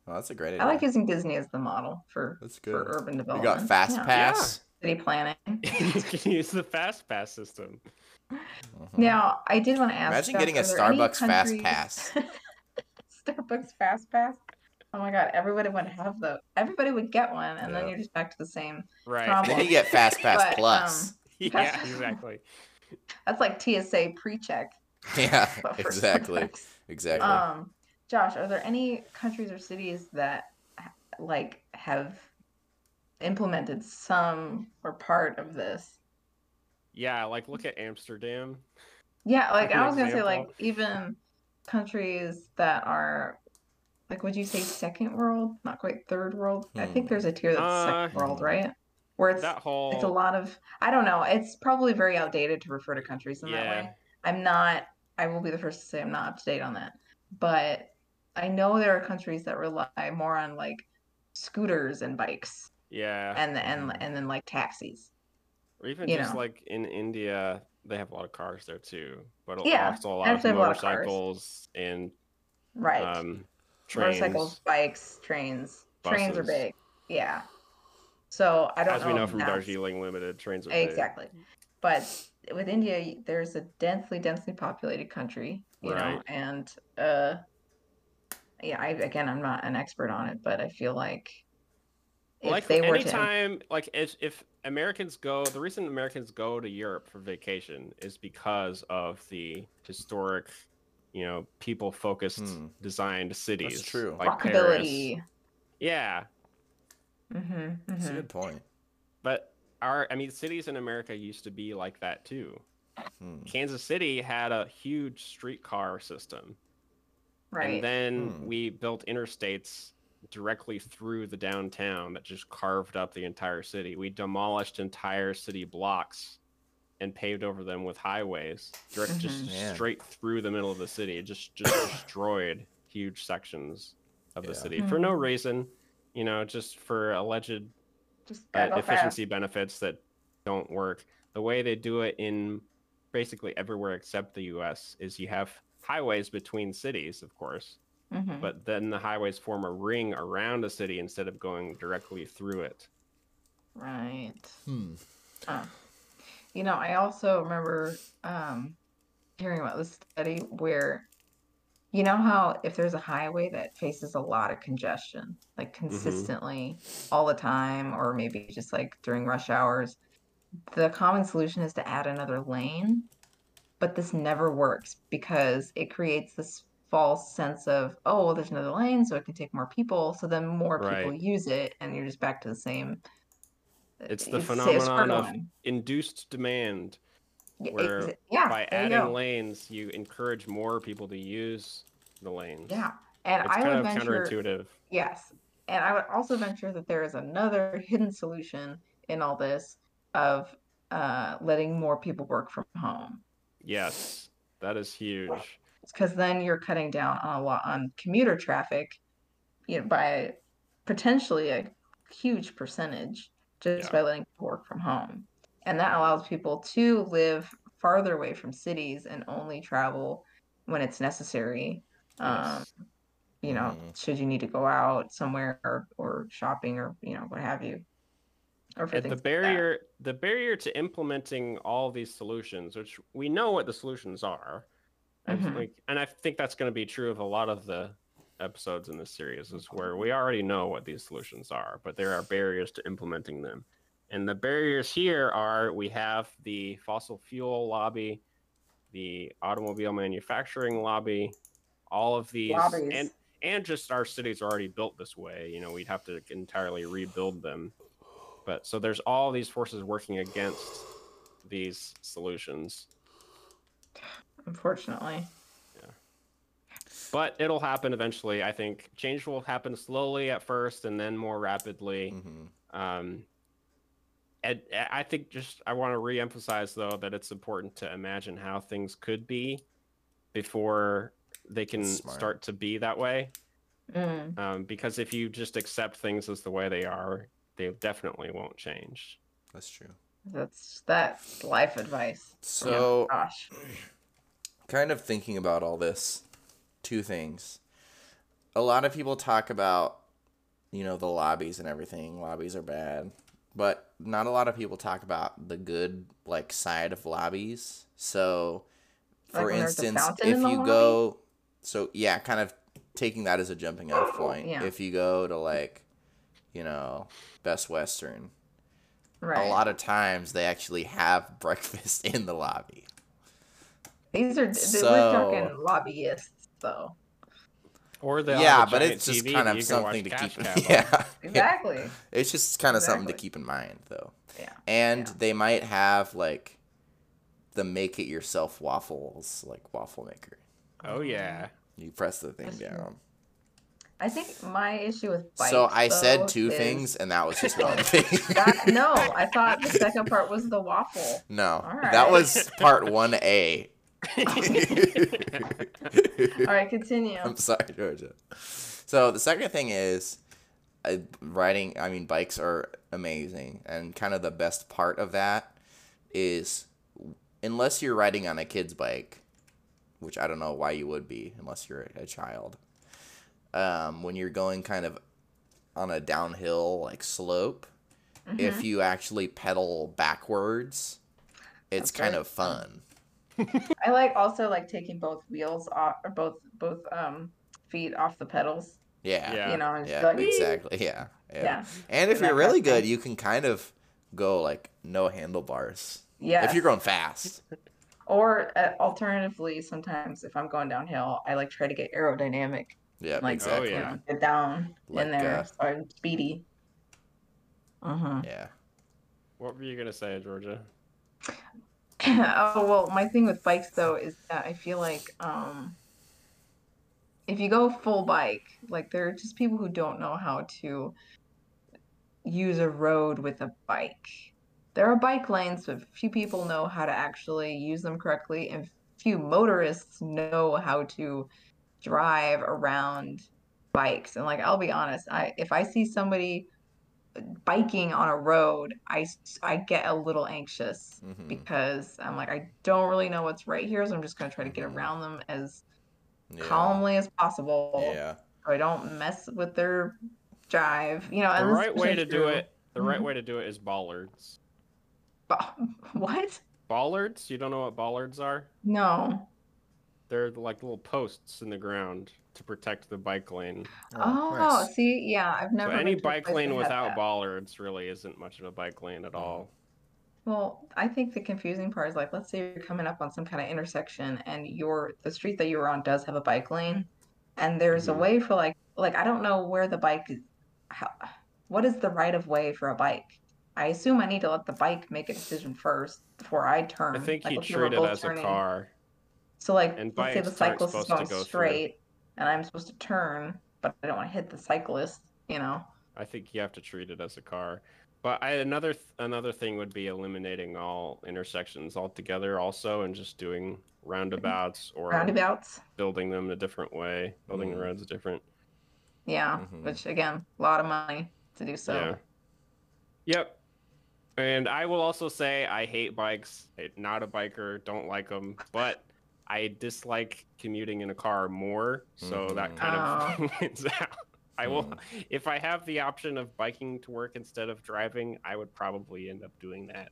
Well, that's a great idea. I like using Disney as the model for, That's for good. urban We development. got Fast yeah. Pass. City planning. you can use the fast pass system. Mhm. Now, I did want to ask. You. Imagine Josh, getting a are there any Starbucks Fast Pass. Starbucks Fast Pass. Oh my God! Everybody would have the. Everybody would get one, and then you're just back to the same. Right. Problem. Then you get Fast Pass But, Plus. um, yeah, exactly. That's like TSA pre-check. yeah, exactly. Starbucks. Exactly. Um, Josh, are there any countries or cities that like have implemented some or part of this? Yeah, like look at Amsterdam. Yeah, like I was gonna say, like even countries that are like, would you say second world, not quite third world? I think Hmm. there's a tier that's Uh, second world, right? Where it's That whole it's a lot of I don't know. It's probably very outdated to refer to countries in that way. I'm not. I will be the first to say I'm not up to date on that, but I know there are countries that rely more on like scooters and bikes, Yeah. and and Mhm. and then like taxis. Or even you just know. like in India, they have a lot of cars there too. But Yeah, also a lot of a lot of motorcycles and Right. um trains. Motorcycles, bikes, trains. Trains are big. Yeah. So I don't know. As know. we know from that's- Darjeeling Limited, trains are big. Exactly. But with India, there's a densely, densely populated country, you know, and uh, yeah, I again, I'm not an expert on it, but I feel like like they were to, anytime like if, if americans go the reason americans go to europe for vacation is because of the historic you know people focused Hmm. designed cities That's true. like paris yeah Mm-hmm, That's a good point. but our i mean cities in america used to be like that too Hmm. kansas city had a huge streetcar system Right. and then Hmm. we built interstates directly through the downtown that just carved up the entire city. We demolished entire city blocks and paved over them with highways, direct just Mhm. Man. straight through the middle of the city. It just just destroyed huge sections of the Yeah. city for no reason, you know, just for alleged Just uh, gotta fast. efficiency benefits that don't work. The way they do it in basically everywhere except the US is you have highways between cities, of course, Mhm. but then the highways form a ring around a city instead of going directly through it. Right. Hmm. Uh, you know, I also remember um, hearing about this study where, you know, how if there's a highway that faces a lot of congestion, like consistently all the time, or maybe just like during rush hours, the common solution is to add another lane. But this never works because it creates this false sense of, oh, well, there's another lane, so it can take more people. So then more people Right. use it, and you're just back to the same. It's the it's the phenomenon of one. Induced demand. Where yeah, By adding lanes, you encourage more people to use the lanes. Yeah, and It's I kind would of venture, counterintuitive. yes, and I would also venture that there is another hidden solution in all this of uh, letting more people work from home. Yes, that is huge. Because then you're cutting down on a lot on commuter traffic, you know, by potentially a huge percentage just Yeah. by letting people work from home. And that allows people to live farther away from cities and only travel when it's necessary. Um, you know, Mhm. should you need to go out somewhere or, or shopping or, you know, what have you. Or for the things like barrier the barrier to implementing all these solutions, which we know what the solutions are, and Mhm. like, and I think that's going to be true of a lot of the episodes in this series, is where we already know what these solutions are, but there are barriers to implementing them. And the barriers here are we have the fossil fuel lobby, the automobile manufacturing lobby, all of these, Lobbies. and and just our cities are already built this way. You know, we'd have to entirely rebuild them. But so there's all these forces working against these solutions. Unfortunately. Yeah. But it'll happen eventually. I think change will happen slowly at first and then more rapidly. Mhm. Um, and I think just I want to re-emphasize though that it's important to imagine how things could be before they can start to be that way. Mm. Um, because if you just accept things as the way they are, they definitely won't change. That's true. That's that's life advice. So, Gosh. kind of thinking about all this, two things. A lot of people talk about, you know, the lobbies and everything. Lobbies are bad, but not a lot of people talk about the good like side of lobbies. So, for a instance, if in you lobby? go, so yeah, kind of taking that as a jumping off point. Yeah. If you go to like, you know, Best Western, Right. a lot of times they actually have breakfast in the lobby. These are th- So- we're talking lobbyists though. Or the yeah, but it's just kind of something to keep. Yeah, Exactly. it's just kind of something to keep in mind, though. Yeah. And Yeah. they might have like the make it yourself waffles, like waffle maker. Oh yeah. You press the thing That's true. down. I think my issue with bikes. so I though, said two is things, and that was just one thing. That, no, I thought the second part was the waffle. no, All that was part one A. All right, continue. I'm sorry, Georgia. So the second thing is, uh, riding. I mean, bikes are amazing, and kind of the best part of that is, unless you're riding on a kid's bike, which I don't know why you would be unless you're a child. Um, when you're going kind of on a downhill like slope, Mm-hmm. if you actually pedal backwards, it's That's kind right. of fun. I like also like taking both wheels off or both both um feet off the pedals. Yeah. Yeah. You know, Yeah, like, exactly. Yeah, yeah. Yeah. And if And you're really good, thing. you can kind of go like no handlebars. Yeah. If you're going fast. Or uh, alternatively, sometimes if I'm going downhill, I like try to get aerodynamic, Yeah, like exactly. Oh, you yeah. know, get down Like, in there, uh, so I'm speedy. Uh huh. Yeah. What were you gonna say, Georgia? oh well, my thing with bikes though is that I feel like um, if you go full bike, like there are just people who don't know how to use a road with a bike. There are bike lanes, but few people know how to actually use them correctly, and few motorists know how to drive around bikes. And like, I'll be honest, I if I see somebody biking on a road, I I get a little anxious Mhm. because I'm like, I don't really know what's right here, so I'm just gonna try to get Mhm. around them as Yeah. calmly as possible. Yeah. So I don't mess with their drive. You know, The right way to isn't do it. The right Mhm. way to do it is bollards. Ba- What? Bollards? You don't know what bollards are? No. They're like little posts in the ground to protect the bike lane. Oh, nice. see, yeah, I've never. So never. any been to a bike lane without that. bollards really isn't much of a bike lane at all. Well, I think the confusing part is like, let's say you're coming up on some kind of intersection and your the street that you're on does have a bike lane, and there's Mhm. a way for like like I don't know where the bike is. How, what is the right of way for a bike? I assume I need to let the bike make a decision first before I turn. I think Like you if we were treat it both as a car. So like, and let's say the cyclist is going go through. straight, and I'm supposed to turn, but I don't want to hit the cyclist. You know. I think you have to treat it as a car. But I, another th- another thing would be eliminating all intersections altogether, also, and just doing roundabouts or Roundabouts. building them a different way, building Mhm. the roads different. Yeah, Mhm. which again, a lot of money to do so. Yeah. Yep. And I will also say I hate bikes. I'm not a biker. Don't like them. But I dislike commuting in a car more. So that Mhm. kind Oh. of wins out. I will. Mm. If I have the option of biking to work instead of driving, I would probably end up doing that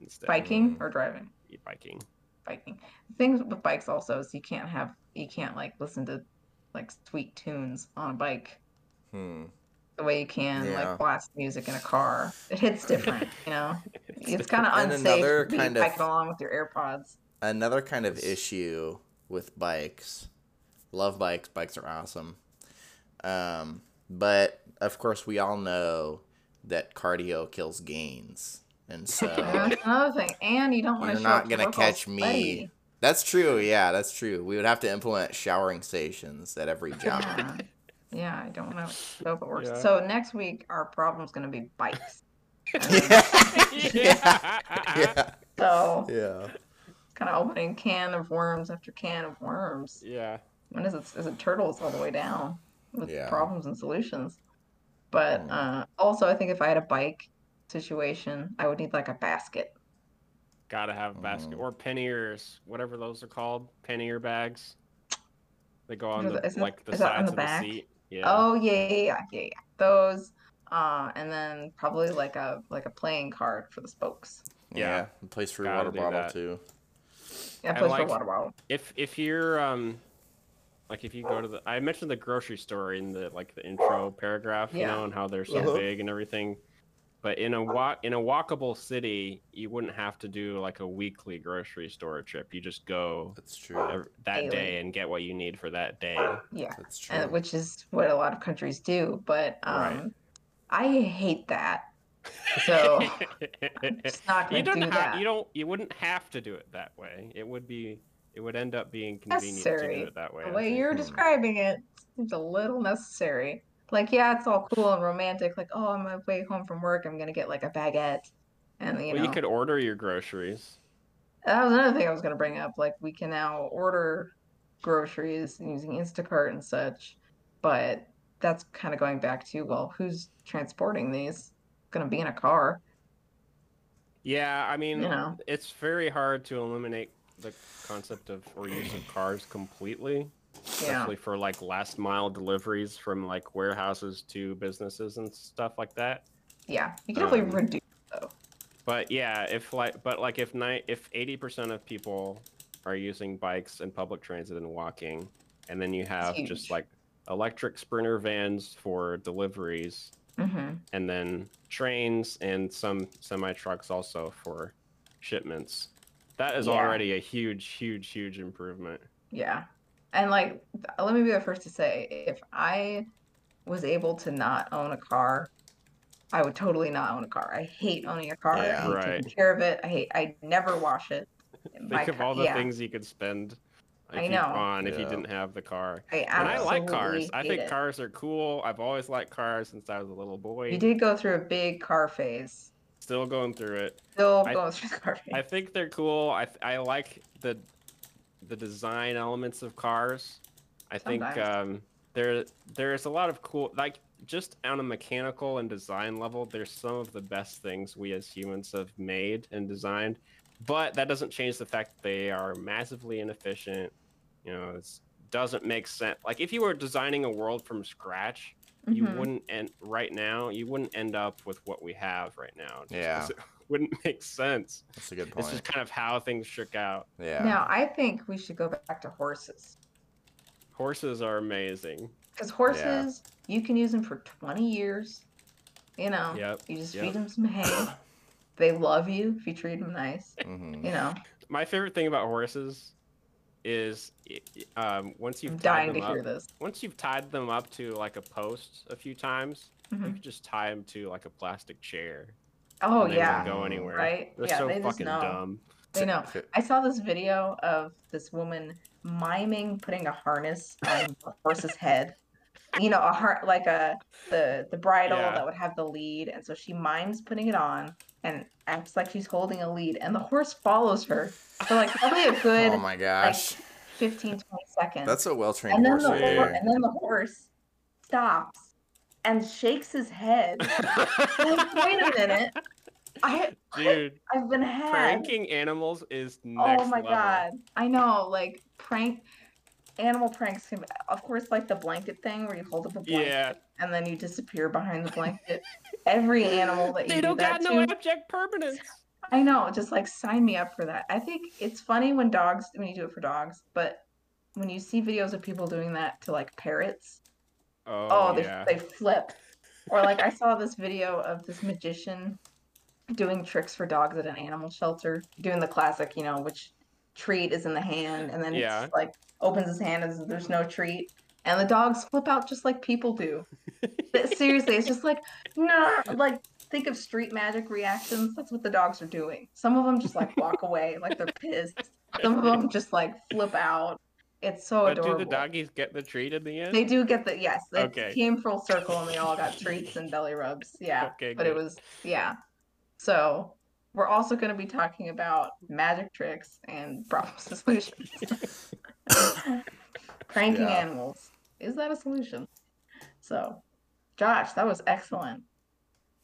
instead. Biking Mm. or driving? biking. Biking. The thing with bikes also is you can't have you can't like listen to like sweet tunes on a bike Hmm. the way you can Yeah. like blast music in a car. It hits different, you know. It's kind of And unsafe another to kind of- biking along with your AirPods. Another kind of issue with bikes. Love bikes. Bikes are awesome. Um, but of course, we all know that cardio kills gains, and so That's another thing. And you don't want to. You're not gonna catch me. sweaty. that's true. Yeah, that's true. We would have to implement showering stations at every job. Yeah. yeah, I don't want to show up at work. Yeah. So next week our problem's gonna be bikes. yeah. yeah. So Yeah. Kind of opening can of worms after can of worms. yeah. When is it? Is it turtles all the way down with Yeah. problems and solutions? But Mm. uh, also, I think if I had a bike situation, I would need like a basket. Gotta have a basket Mhm. or panniers, whatever those are called, pannier bags. They go on Is the it- is it- like the is that on sides the of back? the seat. Yeah. Oh yeah, yeah, yeah, yeah, yeah. Those, uh, and then probably like a like a playing card for the spokes. Yeah. Yeah. A place for a Gotta water bottle that. too. Yeah, And, place like, for water bottle. if if you're um like if you go to the I mentioned the grocery store in the like the intro paragraph, you know, and how they're so Uh-huh. big and everything. But in a walk in a walkable city, you wouldn't have to do like a weekly grocery store trip. You just go That's true. ev- that Daily. day and get what you need for that day. Yeah, That's true. and, which is what a lot of countries do. But um, Right. I hate that. So I'm not you gonna don't do have that. you don't you wouldn't have to do it that way. It would be it would end up being convenient to Necessary. do it that way. the I way think. you're Hmm. describing it seems a little necessary. Like, yeah, it's all cool and romantic. Like, oh, on my way home from work, I'm gonna get like a baguette, and you well, know, you could order your groceries. that was another thing I was gonna bring up. Like, we can now order groceries using Instacart and such, but that's kind of going back to well, who's transporting these? Gonna be in a car, Yeah, I mean, you know. it's very hard to eliminate the concept of or use of cars completely, Yeah, especially for like last mile deliveries from like warehouses to businesses and stuff like that. yeah. You can definitely Um, reduce. But yeah, if like, but like if night, if eighty percent of people are using bikes and public transit and walking, and then you have just like electric sprinter vans for deliveries, hmm and then trains and some semi trucks also for shipments. That is Yeah. already a huge, huge, huge improvement. Yeah. And like, let me be the first to say, if I was able to not own a car, I would totally not own a car. I hate owning a car. I Yeah. hate Right. taking care of it. I hate. I never wash it. Think My of all the yeah, things you could spend if I know. on if you didn't have the car. I And I like cars. I think it. cars are cool. I've always liked cars since I was a little boy. You did go through a big car phase. Still going through it. Still I- going through the car phase. I think they're cool. I I like the the design elements of cars. I think Sometimes. um, there there's a lot of cool like just on a mechanical and design level. There's some of the best things we as humans have made and designed, but that doesn't change the fact that they are massively inefficient. You know, it doesn't make sense. Like if you were designing a world from scratch, you Mhm. wouldn't end right now. You wouldn't end up with what we have right now. just 'cause Yeah. it wouldn't make sense. That's a good It's point. just kind of how things shook out. Yeah. Now I think we should go back to horses Horses are amazing. because horses you can use them for 20 years. You know, Yep. you just yep. feed them some hay. they love you if you treat them nice. hmm You know, My favorite thing about horses is um, once I'm you've dying tied to them hear this. once you've tied them up to like a post a few times, you Mhm. can just tie them to like a plastic chair. Oh they yeah, go anywhere. right? They're yeah, so they fucking dumb. They know. I saw this video of this woman miming putting a harness on a horse's head. you know, a heart like a the the bridle Yeah. that would have the lead, and so she mimes putting it on and acts like she's holding a lead, and the horse follows her for like probably a good oh my gosh. 15, 20 seconds. That's a well trained and then horse the right horse- there. and then the horse stops and shakes his head. like, wait a minute. I Dude, I've been had. pranking animals is oh next Oh my level. god. I know, like prank animal pranks can of course like the blanket thing where you hold up a blanket Yeah. And then you disappear behind the blanket. Every animal that you They do don't that got no to, object permanence. I know, just like sign me up for that. I think it's funny when dogs when you do it for dogs, but when you see videos of people doing that to like parrots, Oh, oh, they, yeah. they flip. Or like I saw this video of this magician doing tricks for dogs at an animal shelter, doing the classic, you know, which treat is in the hand, and then Yeah. it's like opens his hand as there's no treat, and the dogs flip out just like people do. Seriously, it's just like no, like think of street magic reactions. That's what the dogs are doing. Some of them just like walk away, like they're pissed. Some of them just like flip out. It's so but adorable. do the doggies get the treat in the end? They do get the yes. It Okay. came full circle, and they all got treats and belly rubs. Yeah, Okay, but it was yeah. So we're also going to be talking about magic tricks and problem solutions. Pranking Yeah. animals is that a solution? So, Josh, that was excellent.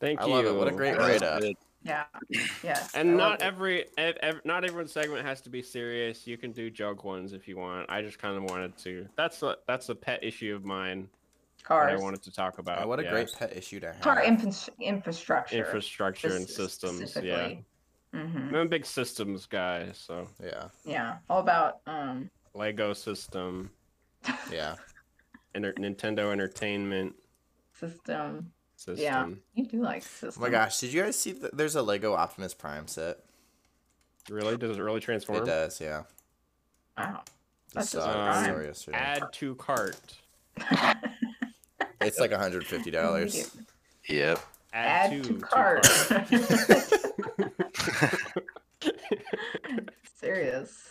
Thank I you. love it. What a great That was write up. Yeah, yes. I And not loved it. every, ev- ev- not everyone's segment has to be serious. You can do joke ones if you want. I just kind of wanted to. That's a that's a pet issue of mine that I wanted to talk about. Oh, what a yeah. great pet issue to have. car infra- infrastructure, infrastructure and systems. Yeah, hmm I'm a big systems guy, so yeah, Yeah, all about um. Lego system, yeah. Enter- Nintendo Entertainment System. system. Yeah. You do like system. Oh my gosh, did you guys see that there's a Lego Optimus Prime set? Really? Does it really transform? It does, yeah. Wow. Just That's saw just it on Prime. the story yesterday. Add to cart. It's like $150. Yep. Add, Add to, to cart. cart. Serious.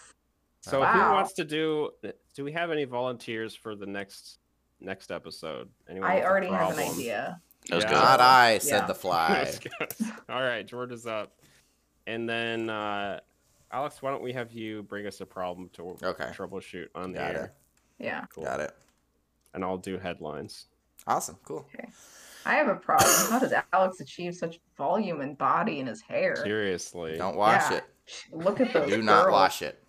So Wow. who wants to do? Do we have any volunteers for the next next episode? Anyone I already have an problem? idea. Those Yeah. good. Not I, said Yeah. the fly. All right, George is up. And then uh, Alex, why don't we have you bring us a problem to Okay. troubleshoot on the Got air? it. Yeah. Cool. Got it. And I'll do headlines. Awesome. Cool. Okay. I have a problem. How does Alex achieve such volume and body in his hair? Seriously. Don't wash Yeah. it. Look at those. Do not wash it.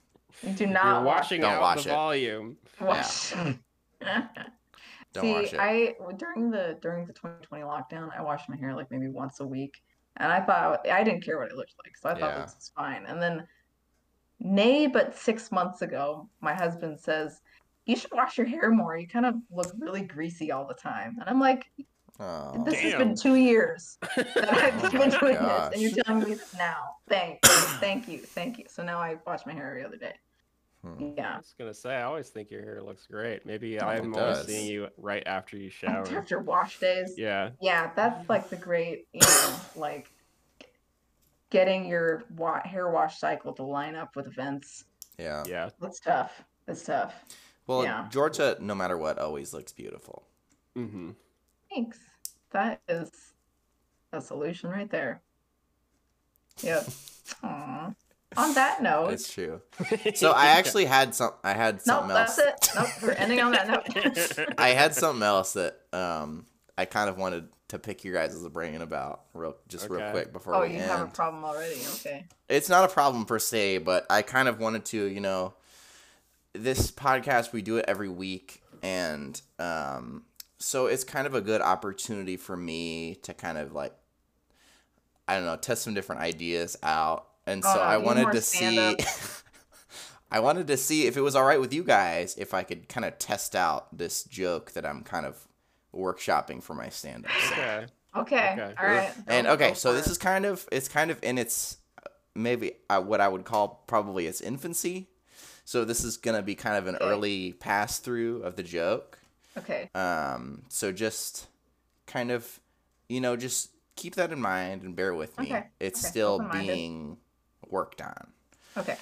You do You're not washing Don't out wash the it. volume. wash. Don't See, wash it. I during the during the 2020 lockdown, I washed my hair like maybe once a week, and I thought I didn't care what it looked like, so I thought Yeah. this was fine. And then, nay, but six months ago, my husband says, "You should wash your hair more. You kind of look really greasy all the time." And I'm like, Oh. "This has been two years that I've Oh been my doing this, and you're telling me this now. Thank, thank you, thank you." So now I wash my hair every other day. Hmm. I Yeah. was gonna say, I always think your hair looks great. Maybe Oh, I'm it always seeing you right after you shower. After wash days. Yeah. Yeah, that's like the great, you know, like getting your wa- hair wash cycle to line up with events. Yeah. Yeah. That's tough. That's tough. Well, Yeah. Georgia, no matter what, always looks beautiful. Mm-hmm. Thanks. That is a solution right there. Yep. Aw. On that note, It's true. So I actually had some. I had something nope, something that's else. it. Nope, we're ending on that note. I had something else that um I kind of wanted to pick your guys' brain about real just real quick before we end. oh, we you end. have a problem already. Okay. it's not a problem per se, but I kind of wanted to, you know, this podcast we do it every week, and um, so it's kind of a good opportunity for me to kind of like, I don't know, test some different ideas out, and so no, I wanted to see. I wanted to see if it was all right with you guys if I could kind of test out this joke that I'm kind of workshopping for my stand-up. set. okay. Okay. Okay. All right. And okay, so this is kind of it's kind of in its maybe uh, what I would call probably its infancy. So this is gonna be kind of an Okay. early pass through of the joke. Okay. Um, so just kind of, you know, just keep that in mind and bear with me. Okay, It's okay, still being worked on. Okay.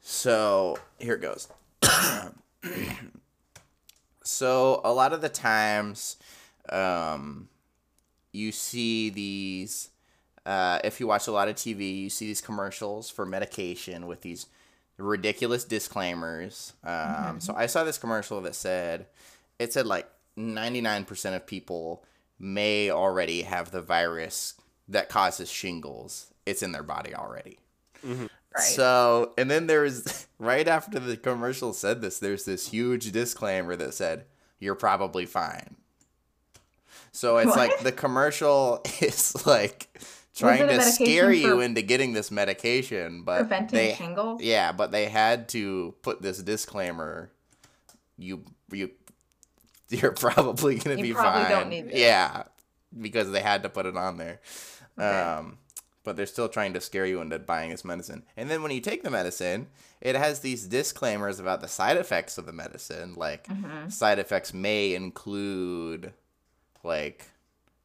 So here it goes. So a lot of the times, um, you see these. Uh, if you watch a lot of TV, you see these commercials for medication with these ridiculous disclaimers. Um, So I saw this commercial that said, it said like 99% of people may already have the virus that causes shingles. It's in their body already. Mm-hmm. Right. So, and then there's right after the commercial said this, there's this huge disclaimer that said, "You're probably fine." So it's like the commercial is like trying to scare you for into getting this medication, but Preventing they shingles. yeah, but they had to put this disclaimer. You you you're probably gonna You be fine. don't need this. Yeah, because they had to put it on there. Okay. Um, but they're still trying to scare you into buying this medicine. And then when you take the medicine, it has these disclaimers about the side effects of the medicine. Like Mhm. side effects may include, like,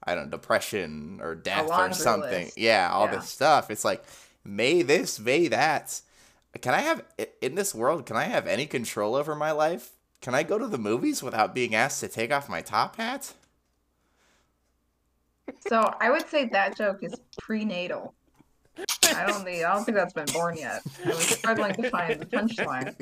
I don't know, depression or death or something. list. Yeah, all Yeah. this stuff. It's like may this, may that. Can I have in this world? Can I have any control over my life? Can I go to the movies without being asked to take off my top hat? So I would say that joke is prenatal. I don't think I don't think that's been born yet. I was struggling to find the punchline.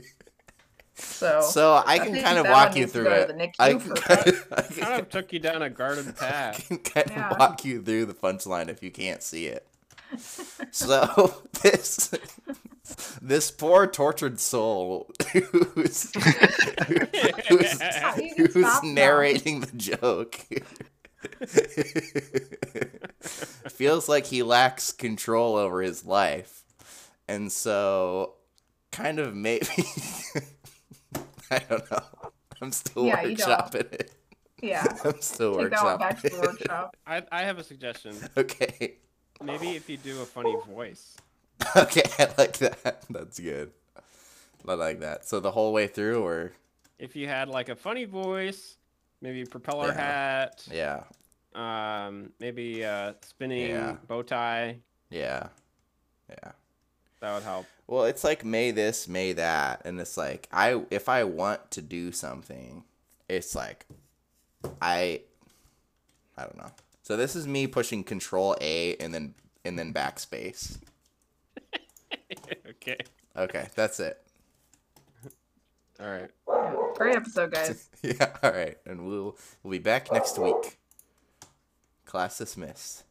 So, So I can kind of walk you through it. the I can kind of, I Kind of took you down a garden path. can kind of walk you through the punchline if you can't see it. So this this poor tortured soul who's who's, who's narrating the joke feels like he lacks control over his life, and so kind of maybe I don't know. I'm still Yeah, workshopping it. yeah, I'm still take that one workshopping back to the it. workshop. I, I have a suggestion. Okay. Maybe if you do a funny voice. Okay, I like that. That's good. I like that. So the whole way through, or If you had like a funny voice, maybe propeller Yeah. hat, yeah, um, maybe uh, spinning Yeah. bow tie, yeah, yeah. that would help. Well, it's like may this, may that, and it's like I if I want to do something, it's like I I don't know. So this is me pushing Control A and then and then backspace. okay. Okay, that's it. All right. Great episode, guys. yeah, all right, and we'll we'll be back next week. Class dismissed.